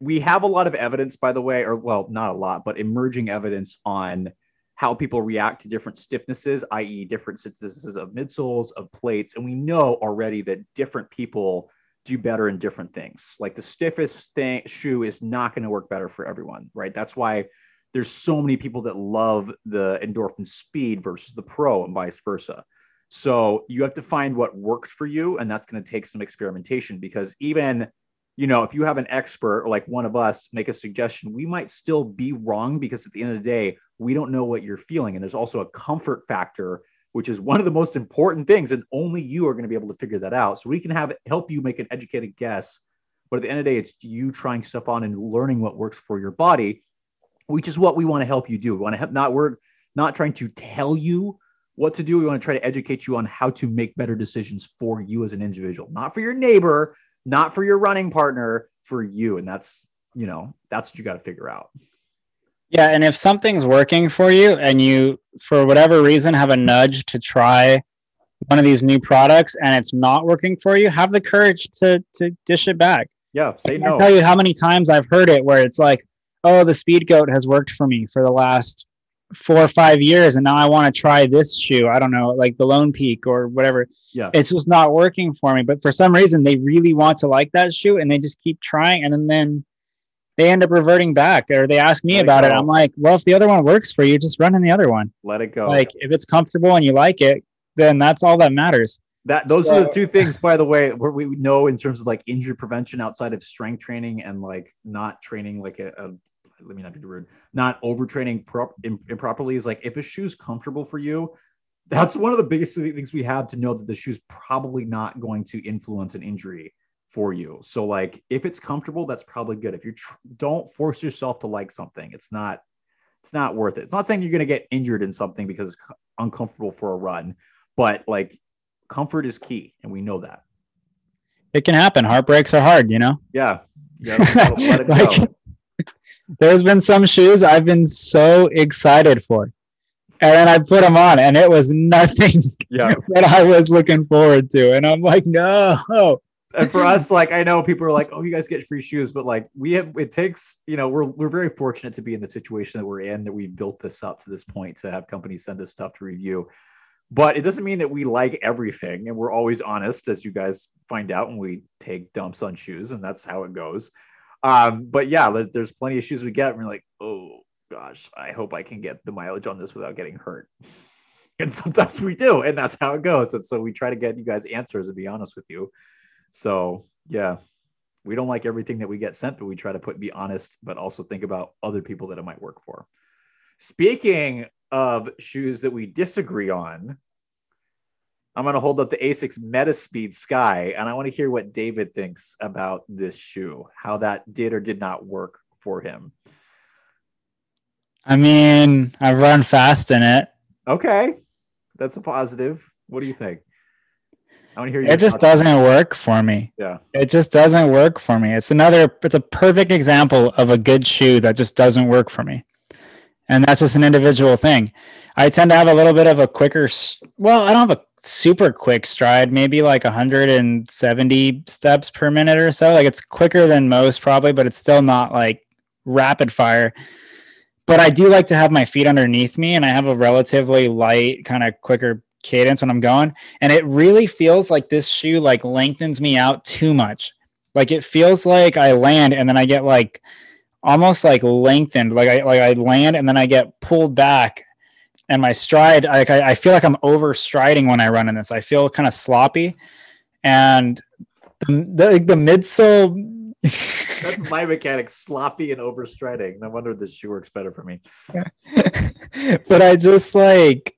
we have a lot of evidence, by the way, or well, not a lot, but emerging evidence on how people react to different stiffnesses, i.e., different stiffnesses of midsoles, of plates. And we know already that different people do better in different things. Like the stiffest thing shoe is not going to work better for everyone, right? That's why there's so many people that love the endorphin speed versus the pro and vice versa. So you have to find what works for you, and that's going to take some experimentation because even you know if you have an expert or like one of us make a suggestion, we might still be wrong because at the end of the day we don't know what you're feeling, and there's also a comfort factor which is one of the most important things, and only you are going to be able to figure that out. So we can have help you make an educated guess, but at the end of the day, it's you trying stuff on and learning what works for your body which is what we want to help you do. We want to help not we're not trying to tell you what to do. We want to try to educate you on how to make better decisions for you as an individual, not for your neighbor, not for your running partner, for you. And that's, you know, that's what you got to figure out. Yeah. And if something's working for you and you, for whatever reason, have a nudge to try one of these new products and it's not working for you, have the courage to to dish it back. Yeah. Say I no. tell you how many times I've heard it where it's like, oh, the speed goat has worked for me for the last four or five years, and now I want to try this shoe. I don't know, like the Lone Peak or whatever. Yeah. It's just not working for me. But for some reason, they really want to like that shoe, and they just keep trying, and then, then they end up reverting back, or they ask me Let about it. go. I'm like, well, if the other one works for you, just run in the other one. Let it go. Like if it's comfortable and you like it, then that's all that matters. that those are the two things, by the way, where we know in terms of like injury prevention outside of strength training and like not training like a, a let me not be rude, not overtraining prop, im- improperly is like if a shoe's comfortable for you, that's one of the biggest things we have to know that the shoe's probably not going to influence an injury for you. So like if it's comfortable, that's probably good. If you tr- don't force yourself to like something, it's not it's not worth it. It's not saying you're going to get injured in something because it's co- uncomfortable for a run, but like comfort is key and we know that. It can happen. Heartbreaks are hard, you know. Yeah. Yeah. Like- go. There's been some shoes I've been so excited for. And then I put them on and it was nothing Yeah. that I was looking forward to. And I'm like, no. And for us, like I know people are like, oh, you guys get free shoes, but like we have it takes, you know, we're we're very fortunate to be in the situation that we're in, that we built this up to this point to have companies send us stuff to review. But it doesn't mean that we like everything and we're always honest, as you guys find out when we take dumps on shoes, and that's how it goes. Um, but yeah, there's plenty of shoes we get, and we're like, oh gosh, I hope I can get the mileage on this without getting hurt. And sometimes we do, and that's how it goes. And so we try to get you guys answers and be honest with you. So yeah, we don't like everything that we get sent, but we try to put be honest, but also think about other people that it might work for. Speaking of shoes that we disagree on, I'm going to hold up the Asics Metaspeed Sky, and I want to hear what David thinks about this shoe, how that did or did not work for him. I mean, I've run fast in it. Okay, that's a positive. What do you think? I want to hear your It just doesn't work for me. Yeah. It just doesn't work for me. It's another, it's a perfect example of a good shoe that just doesn't work for me. And that's just an individual thing. I tend to have a little bit of a quicker, well, I don't have a super quick stride, maybe like 170 steps per minute or so. Like it's quicker than most probably, but it's still not like rapid fire. But I do like to have my feet underneath me and I have a relatively light, kind of quicker cadence when I'm going and it really feels like this shoe like lengthens me out too much like it feels like i land and then i get like almost like lengthened like i like i land and then i get pulled back and my stride like i, I feel like i'm overstriding when i run in this i feel kind of sloppy and the, the, the midsole That's my mechanic, sloppy and overstriding. No wonder this shoe works better for me. but I just like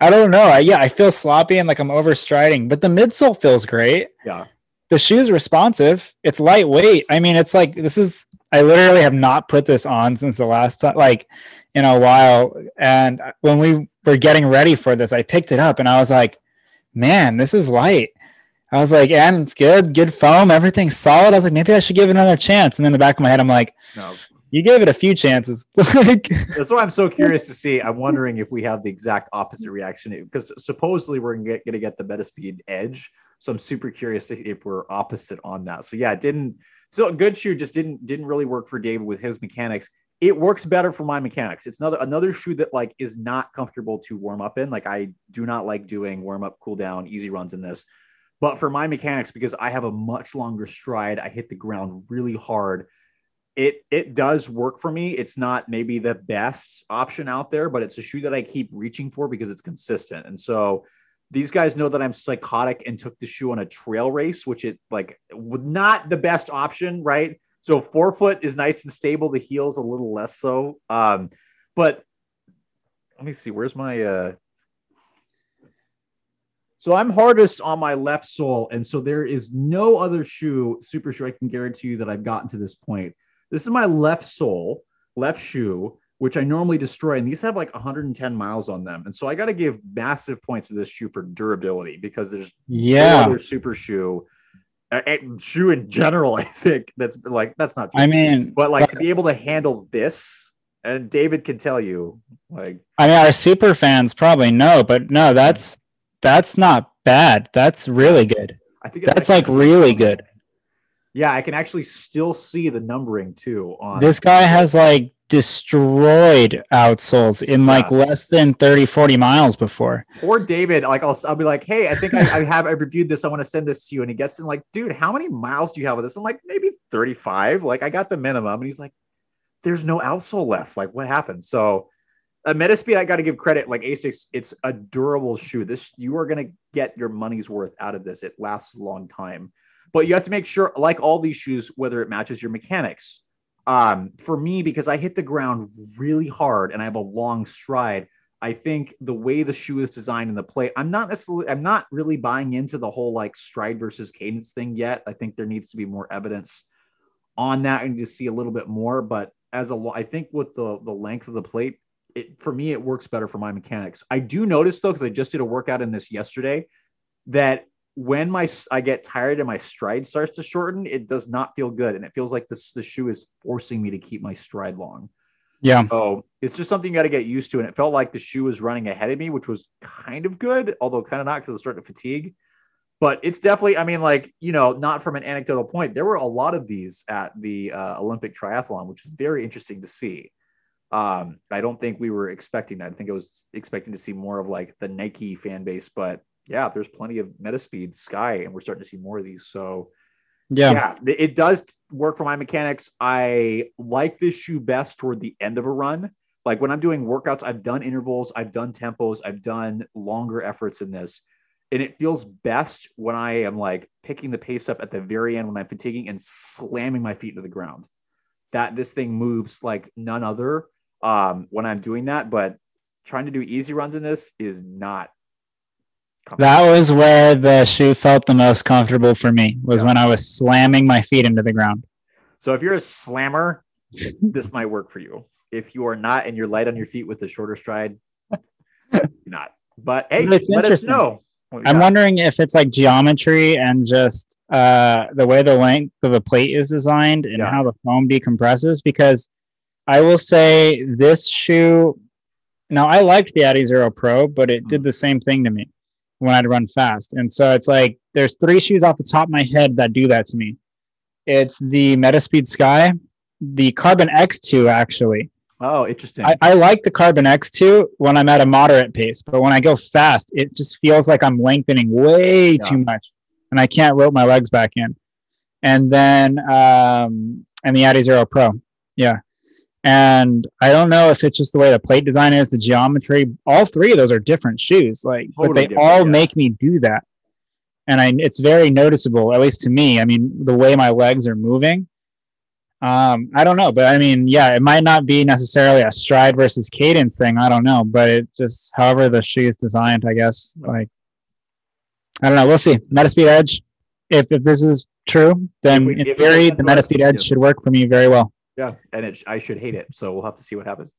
I don't know. I, yeah, I feel sloppy and like I'm overstriding, but the midsole feels great. Yeah. The shoe's responsive. It's lightweight. I mean, it's like this is I literally have not put this on since the last time like in a while and when we were getting ready for this, I picked it up and I was like, "Man, this is light." I was like, "And it's good, good foam, everything's solid." I was like, "Maybe I should give it another chance." And then in the back of my head, I'm like, No, "You gave it a few chances." like That's why I'm so curious to see. I'm wondering if we have the exact opposite reaction because supposedly we're get, gonna get the Metaspeed Edge. So I'm super curious if we're opposite on that. So yeah, it didn't. So a good shoe just didn't didn't really work for David with his mechanics. It works better for my mechanics. It's another another shoe that like is not comfortable to warm up in. Like I do not like doing warm up, cool down, easy runs in this. But for my mechanics, because I have a much longer stride, I hit the ground really hard it it does work for me. It's not maybe the best option out there, but it's a shoe that I keep reaching for because it's consistent. And so these guys know that I'm psychotic and took the shoe on a trail race, which it like would not the best option, right? So forefoot is nice and stable. The heel's a little less so. Um, but let me see, where's my uh so I'm hardest on my left sole, and so there is no other shoe, super shoe, I can guarantee you that I've gotten to this point. This is my left sole, left shoe, which I normally destroy, and these have like 110 miles on them, and so I got to give massive points to this shoe for durability because there's Yeah. no other super shoe, uh, shoe in general. I think that's like that's not true, I mean, but like to be able to handle this, and David can tell you, like I mean, our super fans probably know, but no, that's that's not bad. That's really good. I think That's like really good. Yeah, I can actually still see the numbering too on This guy has like destroyed outsoles in like Yeah. less than 30, 40 miles before. or David. Like I'll, I'll be like, hey, I think I, I have I reviewed this. I want to send this to you, and he gets in like, dude, how many miles do you have with this? I'm like, maybe 35. Like I got the minimum, and he's like, there's no outsole left. Like what happened? So. Uh, Metaspeed, I got to give credit. Like Asics, it's a durable shoe. This you are going to get your money's worth out of this. It lasts a long time, but you have to make sure, like all these shoes, whether it matches your mechanics. Um, for me, because I hit the ground really hard and I have a long stride, I think the way the shoe is designed in the play, I'm not necessarily, I'm not really buying into the whole like stride versus cadence thing yet. I think there needs to be more evidence on that. I need to see a little bit more, but as a, I think with the the length of the plate, it for me it works better for my mechanics. I do notice though, because I just did a workout in this yesterday, that when my I get tired and my stride starts to shorten, it does not feel good, and it feels like this the shoe is forcing me to keep my stride long. Yeah. So it's just something you got to get used to. And it felt like the shoe was running ahead of me, which was kind of good, although kind of not because it's starting to fatigue. But it's definitely, I mean, like, you know, not from an anecdotal point. There were a lot of these at the uh, Olympic triathlon, which is very interesting to see. Um, I don't think we were expecting that. I think I was expecting to see more of like the Nike fan base, but yeah, there's plenty of Metaspeed Sky, and we're starting to see more of these. So Yeah. yeah, it does work for my mechanics. I like this shoe best toward the end of a run. Like when I'm doing workouts, I've done intervals, I've done tempos, I've done longer efforts in this. And it feels best when I am like picking the pace up at the very end when I'm fatiguing and slamming my feet into the ground. That this thing moves like none other um, when I'm doing that. But trying to do easy runs in this is not. That was where the shoe felt the most comfortable for me was Yeah. when I was slamming my feet into the ground. So if you're a slammer, this might work for you. If you are not and you're light on your feet with a shorter stride, not. But hey, It's let us know. I'm wondering if it's like geometry and just uh, the way the length of the plate is designed and Yeah. how the foam decompresses. Because I will say this shoe. Now I liked the Adi Zero Pro, but it Mm. did the same thing to me when I'd run fast. And so it's like there's three shoes off the top of my head that do that to me. It's the Metaspeed Sky, the Carbon X2 actually. Oh, interesting. I, I like the Carbon X2 when I'm at a moderate pace, but when I go fast, it just feels like I'm lengthening way Yeah. too much, and I can't rope my legs back in. And then, um, and the Adi Zero Pro, yeah. And I don't know if it's just the way the plate design is, the geometry. All three of those are different shoes, like, but they all yeah. make me do that, and I it's very noticeable, at least to me. I mean, the way my legs are moving. Um, I don't know, but I mean, yeah, it might not be necessarily a stride versus cadence thing. I don't know, but it just however the shoe is designed, I guess. Like, I don't know. We'll see. Metaspeed Edge. If if this is true, then we- in theory, the Metaspeed Edge should work for me very well. Yeah, and it, I should hate it. So we'll have to see what happens.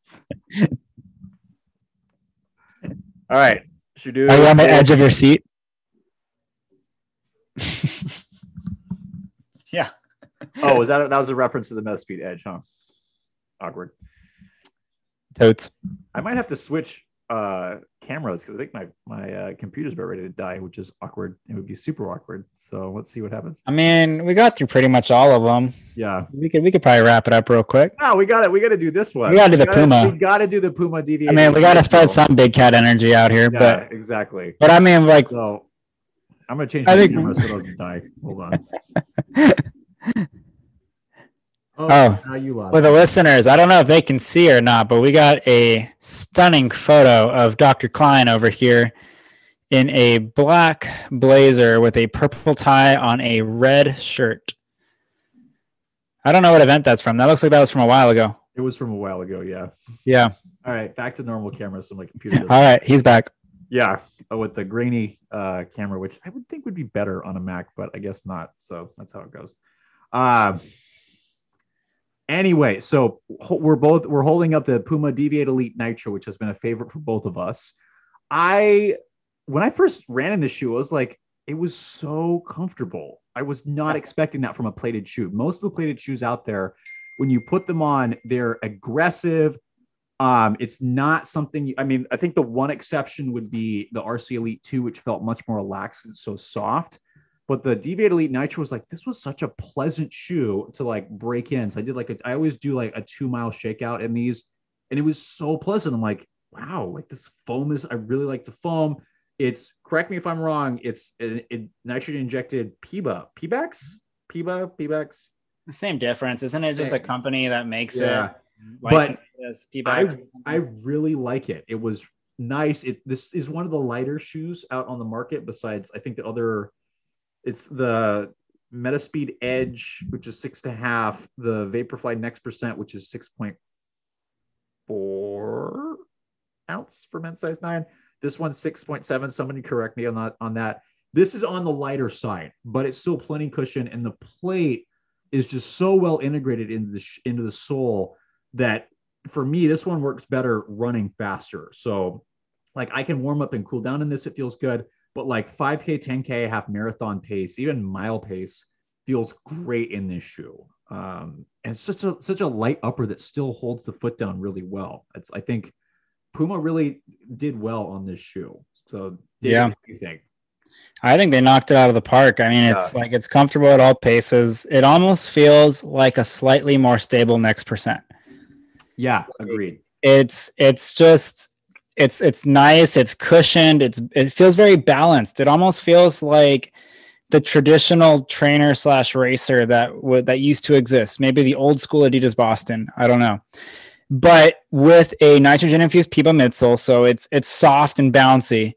All right. Should do. Are you on the edge of your seat? yeah. Oh, was that that was a reference to the Metaspeed Edge, huh? Awkward. Totes. I might have to switch uh cameras because I think my my uh, computer's about ready to die, which is awkward. It would be super awkward. So let's see what happens. I mean, we got through pretty much all of them. Yeah. We could we could probably wrap it up real quick. No, we got it. We got to do this one. We gotta do the gotta- Puma. We got to do the Puma DV. I mean, we got to spread some big cat energy out here, Yeah, but exactly. but I mean, like, So I'm gonna change I think- camera so it doesn't die. Hold on. Oh, now you lost. For the listeners, I don't know if they can see or not, but we got a stunning photo of Dr. Klein over here in a black blazer with a purple tie on a red shirt. I don't know what event that's from. That looks like that was from a while ago. It was from a while ago. Yeah. Yeah. All right. Back to normal cameras. So my computer. All right. He's back. Yeah. Oh, with the grainy uh, camera, which I would think would be better on a Mac, but I guess not. So that's how it goes. Uh, anyway, so we're both we're holding up the Puma Deviate Elite Nitro, which has been a favorite for both of us. I when I first ran in the shoe, I was like, it was so comfortable. I was not expecting that from a plated shoe. Most of the plated shoes out there, when you put them on, they're aggressive. Um, it's not something. You, I mean, I think the one exception would be the RC Elite 2, which felt much more relaxed. It's so soft. But the Deviate Elite Nitro was like, this was such a pleasant shoe to like break in. So I did like a, I always do like a two mile shakeout in these, and it was so pleasant. I'm like, wow, like this foam is. I really like the foam. It's correct me if I'm wrong. It's a, a nitrogen injected PEBA, Pebax, PEBA, Pebax. The same difference, isn't it? Just a company that makes yeah. it. But I, I really like it. It was nice. It this is one of the lighter shoes out on the market. Besides, I think the other, it's the Metaspeed Edge, which is six a half. The Vaporfly Next Percent, which is six point four ounce for men's size nine. This one's 6.7. Somebody correct me on that on that. This is on the lighter side, but it's still plenty cushion, and the plate is just so well integrated into the sh- into the sole that for me this one works better running faster. So like I can warm up and cool down in this, it feels good. But like 5K, 10K, half marathon pace, even mile pace feels great in this shoe. Um, and it's just a, such a light upper that still holds the foot down really well. It's I think Puma really did well on this shoe. So yeah, you think? I think they knocked it out of the park. I mean, it's yeah. like it's comfortable at all paces. It almost feels like a slightly more stable next percent. Yeah, agreed. It's it's just it's it's nice. It's cushioned. It's it feels very balanced. It almost feels like the traditional trainer slash racer that that used to exist. Maybe the old school Adidas Boston. I don't know but with a nitrogen infused PEBA midsole. So it's it's soft and bouncy,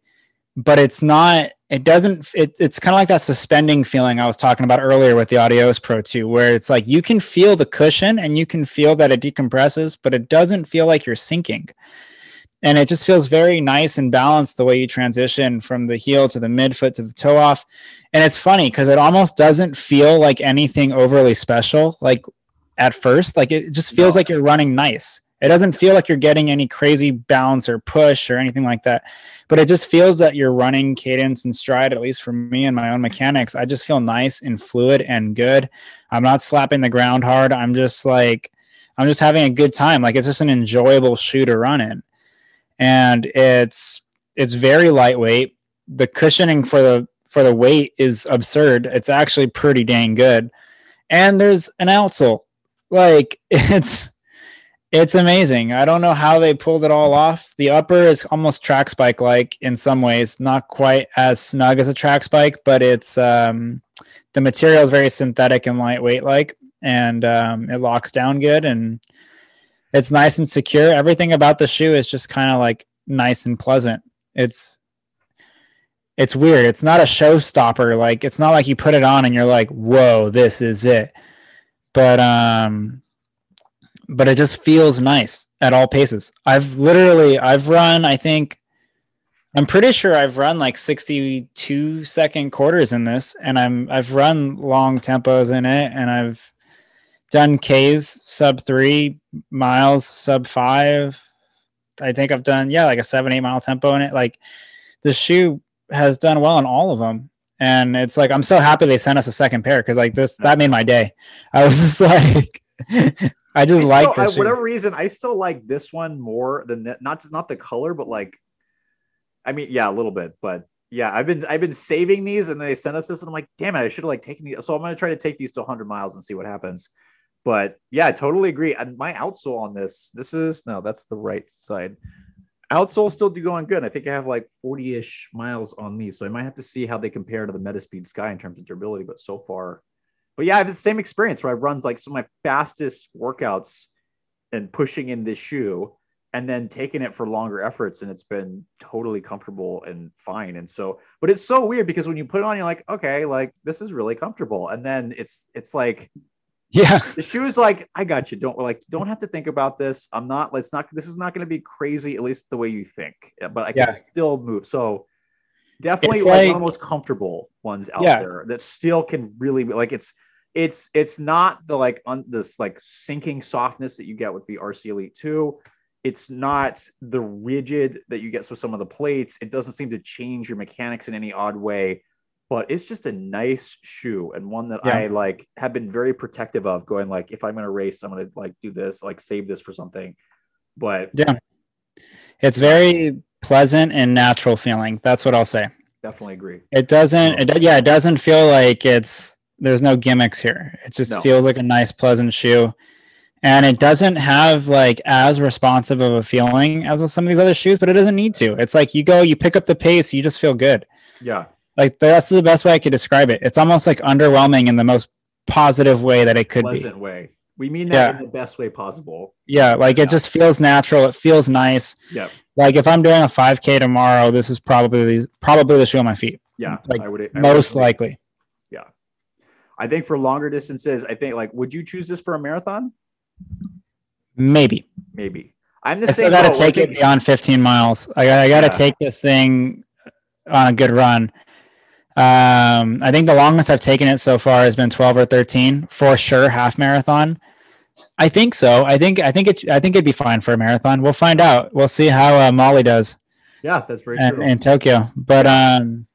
but it's not. It doesn't. It, it's kind of like that suspending feeling I was talking about earlier with the adios Pro 2, where it's like you can feel the cushion and you can feel that it decompresses, but it doesn't feel like you're sinking. And it just feels very nice and balanced the way you transition from the heel to the midfoot to the toe off. And it's funny because it almost doesn't feel like anything overly special. Like at first. Like it just feels no. like you're running nice. It doesn't feel like you're getting any crazy bounce or push or anything like that. But it just feels that you're running cadence and stride, at least for me and my own mechanics. I just feel nice and fluid and good. I'm not slapping the ground hard. I'm just like, I'm just having a good time. Like it's just an enjoyable shoe to run in. And it's it's very lightweight. The cushioning for the for the weight is absurd. It's actually pretty dang good. And there's an outsole like it's it's amazing. I don't know how they pulled it all off. The upper is almost track spike like in some ways, not quite as snug as a track spike, but it's um, the material is very synthetic and lightweight like, and um, it locks down good and it's nice and secure. Everything about the shoe is just kind of like nice and pleasant. It's it's weird. It's not a showstopper. Like it's not like you put it on and you're like, "Whoa, this is it." but um but it just feels nice at all paces. I've literally I've run I think I'm pretty sure I've run like 62 second quarters in this and I'm I've run long tempos in it and I've done Ks sub 3 miles sub 5 I think I've done yeah like a 7 8 mile tempo in it. Like the shoe has done well in all of them. And it's like i'm so happy they sent us a second pair because like this that made my day. I was just like i just like whatever reason i still like this one more than that not not the color but like i mean yeah a little bit but yeah i've been i've been saving these and they sent us this and i'm like damn it i should have like taken these so i'm going to try to take these to 100 miles and see what happens but yeah i totally agree and my outsole on this this is no that's the right side outsole still do going good. I think I have like 40 ish miles on these. So I might have to see how they compare to the Metaspeed Sky in terms of durability. But so far, but yeah, I have the same experience where I run like some of my fastest workouts and pushing in this shoe and then taking it for longer efforts and it's been totally comfortable and fine and so but it's so weird because when you put it on you're like okay like this is really comfortable and then it's it's like yeah. The shoe is like i got you. Don't like don't have to think about this. I'm not let's not this is not going to be crazy at least the way you think. But i can Yeah. still move. So definitely It's like- one of the most comfortable ones out Yeah. there that still can really be like it's it's it's not the like on this like sinking softness that you get with the rc elite 2 it's not the rigid that you get with some of the plates. It doesn't seem to change your mechanics in any odd way but it's just a nice shoe and one that Yeah. i like have been very protective of going like if i'm going to race i'm going to like do this like save this for something. But Yeah. it's very pleasant and natural feeling that's what i'll say. Definitely agree. It doesn't it, yeah it doesn't feel like it's there's no gimmicks here. It just No. feels like a nice pleasant shoe. And it doesn't have like as responsive of a feeling as with some of these other shoes but it doesn't need to. It's like you go you pick up the pace you just feel good. Yeah like that's the best way i could describe it. It's almost like underwhelming in the most positive way that it could be. Pleasant way. We mean that Yeah. in the best way possible. Yeah like Yeah. it just feels natural. It feels nice. Yeah. Like if i'm doing a 5k tomorrow this is probably probably the shoe on my feet. Yeah Like, i would I most likely. Yeah, i think for longer distances i think like would you choose this for a marathon? Maybe. Maybe. I'm the I same still got to boat. take it beyond 15 miles. I, got- I got to Yeah. take this thing on a good run. Um, I think the longest I've taken it so far has been 12 or 13 for sure, half marathon. I think so. I think I think it I think it'd be fine for a marathon. We'll find out. We'll see how uh, Molly does yeah that's very in, true in Tokyo. But um,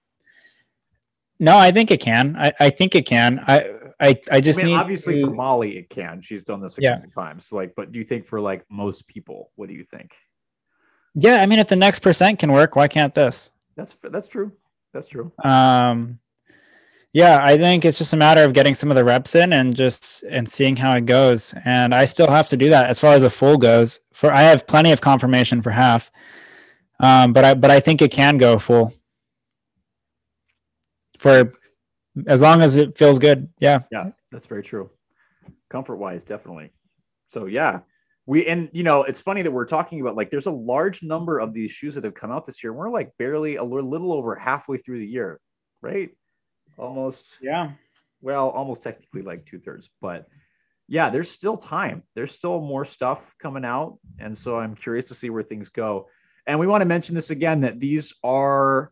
no, I think it can. I, I think it can. I I, I just I mean, obviously to- for Molly it can. She's done this a Yeah. couple times. Like, but do you think for like most people, what do you think? yeah. I mean, if the next percent can work, why can't this? That's that's true. That's true. Um, yeah, I think it's just a matter of getting some of the reps in and just and seeing how it goes. And I still have to do that as far as a full goes. For I have plenty of confirmation for half, um, but I but I think it can go full for as long as it feels good. Yeah, Yeah, that's very true. Comfort wise, definitely. So yeah, we and you know it's funny that we're talking about like there's a large number of these shoes that have come out this year. We're like barely a little over halfway through the year, right? Almost. yeah, well, almost technically like two thirds, but yeah, there's still time. There's still more stuff coming out. And so I'm curious to see where things go. And we want to mention this again that these are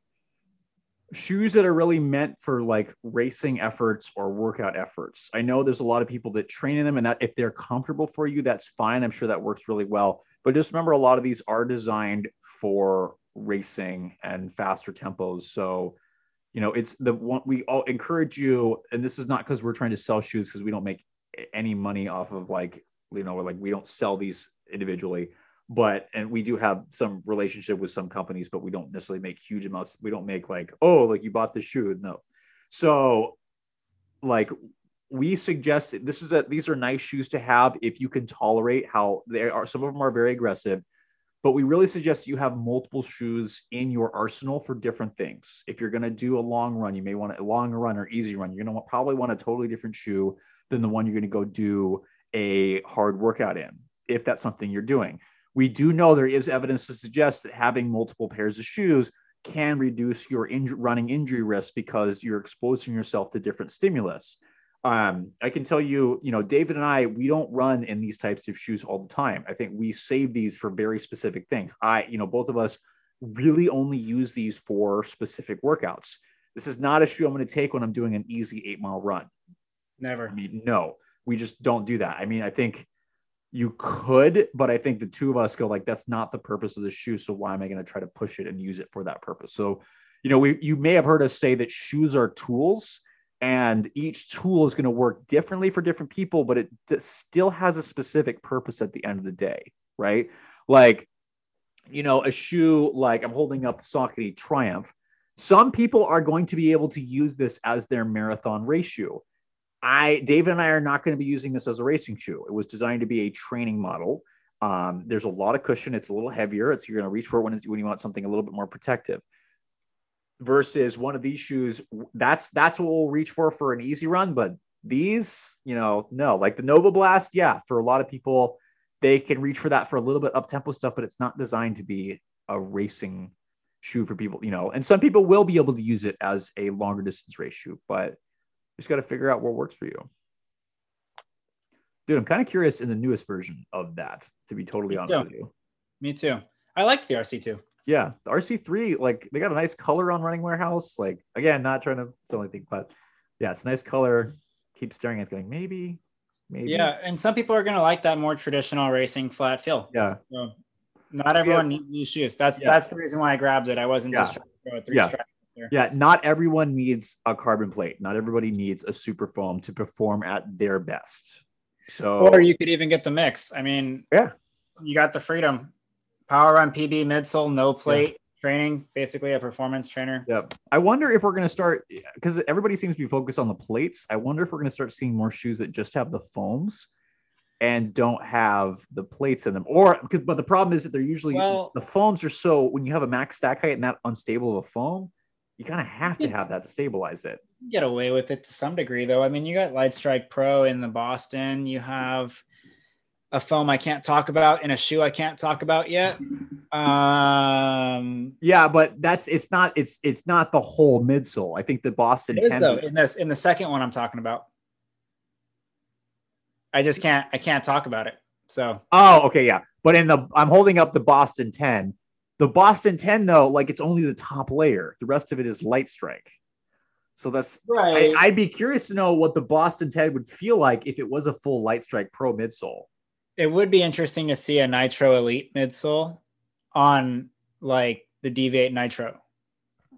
shoes that are really meant for like racing efforts or workout efforts. I know there's a lot of people that train in them, and that if they're comfortable for you, that's fine. I'm sure that works really well. But just remember, a lot of these are designed for racing and faster tempos. So, you know, it's the one we all encourage you, and this is not because we're trying to sell shoes because we don't make any money off of like, you know, like we don't sell these individually but and we do have some relationship with some companies but we don't necessarily make huge amounts. We don't make like oh like you bought this shoe. No. So like we suggest this is a these are nice shoes to have if you can tolerate how they are some of them are very aggressive but we really suggest you have multiple shoes in your arsenal for different things. If you're going to do a long run you may want a long run or easy run. You're going to probably want a totally different shoe than the one you're going to go do a hard workout in if that's something you're doing we do know there is evidence to suggest that having multiple pairs of shoes can reduce your inj- running injury risk because you're exposing yourself to different stimulus. Um, I can tell you, you know, David and I, we don't run in these types of shoes all the time. I think we save these for very specific things. I, you know, both of us really only use these for specific workouts. This is not a shoe I'm going to take when I'm doing an easy eight mile run. never. I mean, no, we just don't do that. I mean, I think you could, but I think the two of us go like, that's not the purpose of the shoe. So why am I going to try to push it and use it for that purpose? So, you know, we you may have heard us say that shoes are tools, and each tool is going to work differently for different people, but it d- still has a specific purpose at the end of the day, right? Like, you know, a shoe like I'm holding up the Saucony Triumph. Some people are going to be able to use this as their marathon ratio. I, David and I are not going to be using this as a racing shoe. It was designed to be a training model. Um, there's a lot of cushion. It's a little heavier. It's you're going to reach for it when, when you want something a little bit more protective. Versus one of these shoes, that's that's what we'll reach for for an easy run. But These, you know, no, like the Nova Blast, yeah, for a lot of people, they can reach for that for a little bit up tempo stuff, but it's not designed to be a racing shoe for people, you know. And some people will be able to use it as a longer distance race shoe, but just got to figure out what works for you. Dude, I'm kind of curious in the newest version of that, to be totally Me honest too. with you. Me too. I like the RC2. Yeah, the RC3, like they got a nice color on Running Warehouse. Like again, not trying to sell anything, but yeah, it's a nice color. Keep staring at it, going, maybe, maybe. Yeah, and some people are gonna like that more traditional racing flat feel. Yeah. So not everyone needs these shoes. That's Yeah. that's the reason why I grabbed it. I wasn't just Yeah. trying to throw a three Yeah. Yeah, not everyone needs a carbon plate. Not everybody needs a super foam to perform at their best. So Or you could even get the mix. I mean, Yeah. you got the freedom. Power Run PB midsole, no plate training, basically a performance trainer. Yep. I wonder if we're gonna start because everybody seems to be focused on the plates. I wonder if we're gonna start seeing more shoes that just have the foams and don't have the plates in them. Or because but the problem is that they're usually Well- the foams are so when you have a max stack height and that unstable of a foam, you kind of have to have that to stabilize it. Get away with it to some degree, though. I mean, you got Light Strike Pro in the Boston. You have a foam I can't talk about in a shoe I can't talk about yet. Um, Yeah, but that's it's not it's it's not the whole midsole. I think the Boston is 10 though in this in the second one I'm talking about. I just can't I can't talk about it. So Oh, okay, yeah. But in the I'm holding up the Boston 10. The Boston 10 though, like it's only the top layer. The rest of it is light strike. So that's right. I'd be curious to know what the Boston 10 would feel like if it was a full light strike pro midsole. it would be interesting to see a Nitro Elite midsole on like the Deviate Nitro.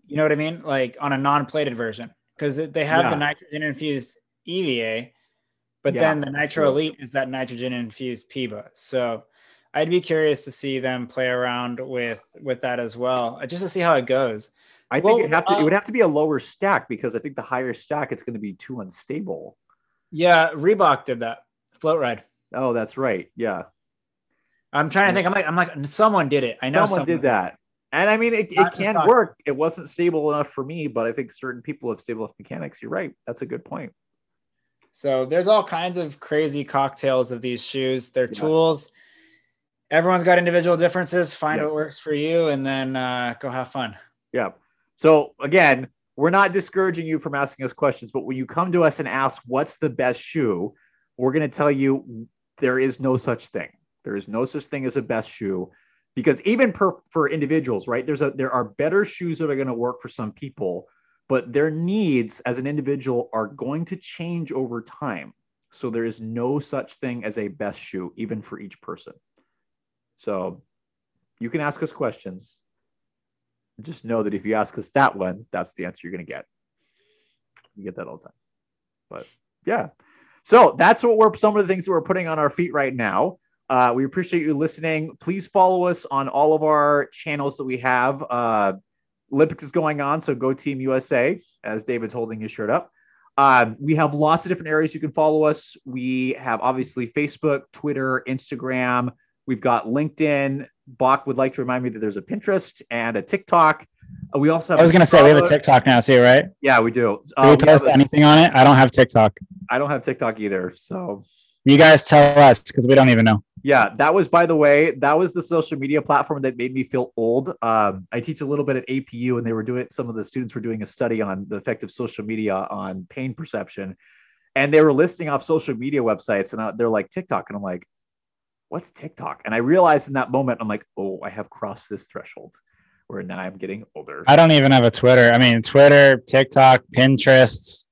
You know what I mean? Like on a non-plated version because they have Yeah. the nitrogen infused EVA, but Yeah, then the Nitro. Elite is that nitrogen infused PEBA. So I'd be curious to see them play around with with that as well, uh, just to see how it goes. I think it'd have to, it uh, would have to be a lower stack because I think the higher stack it's going to be too unstable. Yeah, Reebok did that float ride. Oh, that's right. Yeah. I'm trying to think. I'm like, I'm like, someone did it. I know someone did that. And I mean, it, it can talk. work. It wasn't stable enough for me, but I think certain people have stable enough mechanics. You're right. That's a good point. So there's all kinds of crazy cocktails of these shoes. They're Yeah. tools. Everyone's got individual differences. Find Yeah. what works for you, and then uh, go have fun. Yeah. So again, we're not discouraging you from asking us questions, but when you come to us and ask what's the best shoe, we're going to tell you there is no such thing. There is no such thing as a best shoe because even per, for individuals, right? There's a there are better shoes that are going to work for some people, but their needs as an individual are going to change over time. So there is no such thing as a best shoe even for each person. So you can ask us questions just know that if you ask us that one, that's the answer you're going to get. You get that all the time. But yeah. So that's what we're some of the things that we're putting on our feet right now. Uh, we appreciate you listening. Please follow us on all of our channels that we have. Uh, Olympics is going on, so go Team USA, as David's holding his shirt up. Um, we have lots of different areas you can follow us. We have obviously Facebook, Twitter, Instagram. We've got LinkedIn. Bach would like to remind me that there's a Pinterest and a TikTok. Uh, we also have I was gonna say we have a. TikTok now too, right? Yeah, we do. Do Uh, we we post anything on it? I don't have TikTok. I don't have TikTok either. So You guys tell us because we don't even know. yeah, that was by the way, that was the social media platform that made me feel old. Um, I teach a little bit at APU, and they were doing some of the students were doing a study on the effect of social media on pain perception, and they were listing off social media websites, and I, they're like TikTok, and I'm like, what's TikTok? And I realized in that moment, I'm like, oh, I have crossed this threshold where now I'm getting older. I don't even have a Twitter. I mean, Twitter, TikTok, Pinterest.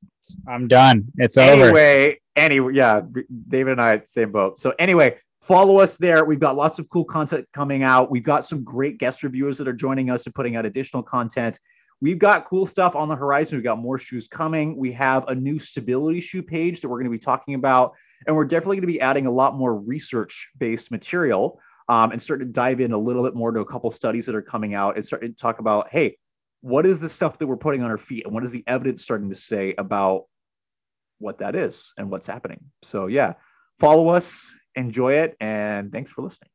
I'm done. It's over. anyway, anyway, yeah, David and I same boat. So anyway, follow us there. We've got lots of cool content coming out. We've got some great guest reviewers that are joining us and putting out additional content. We've got cool stuff on the horizon. We've got more shoes coming. We have a new stability shoe page that we're going to be talking about, and we're definitely going to be adding a lot more research-based material um, and start to dive in a little bit more to a couple studies that are coming out and start to talk about, hey, what is the stuff that we're putting on our feet, and what is the evidence starting to say about what that is and what's happening. So, yeah, follow us, enjoy it, and thanks for listening.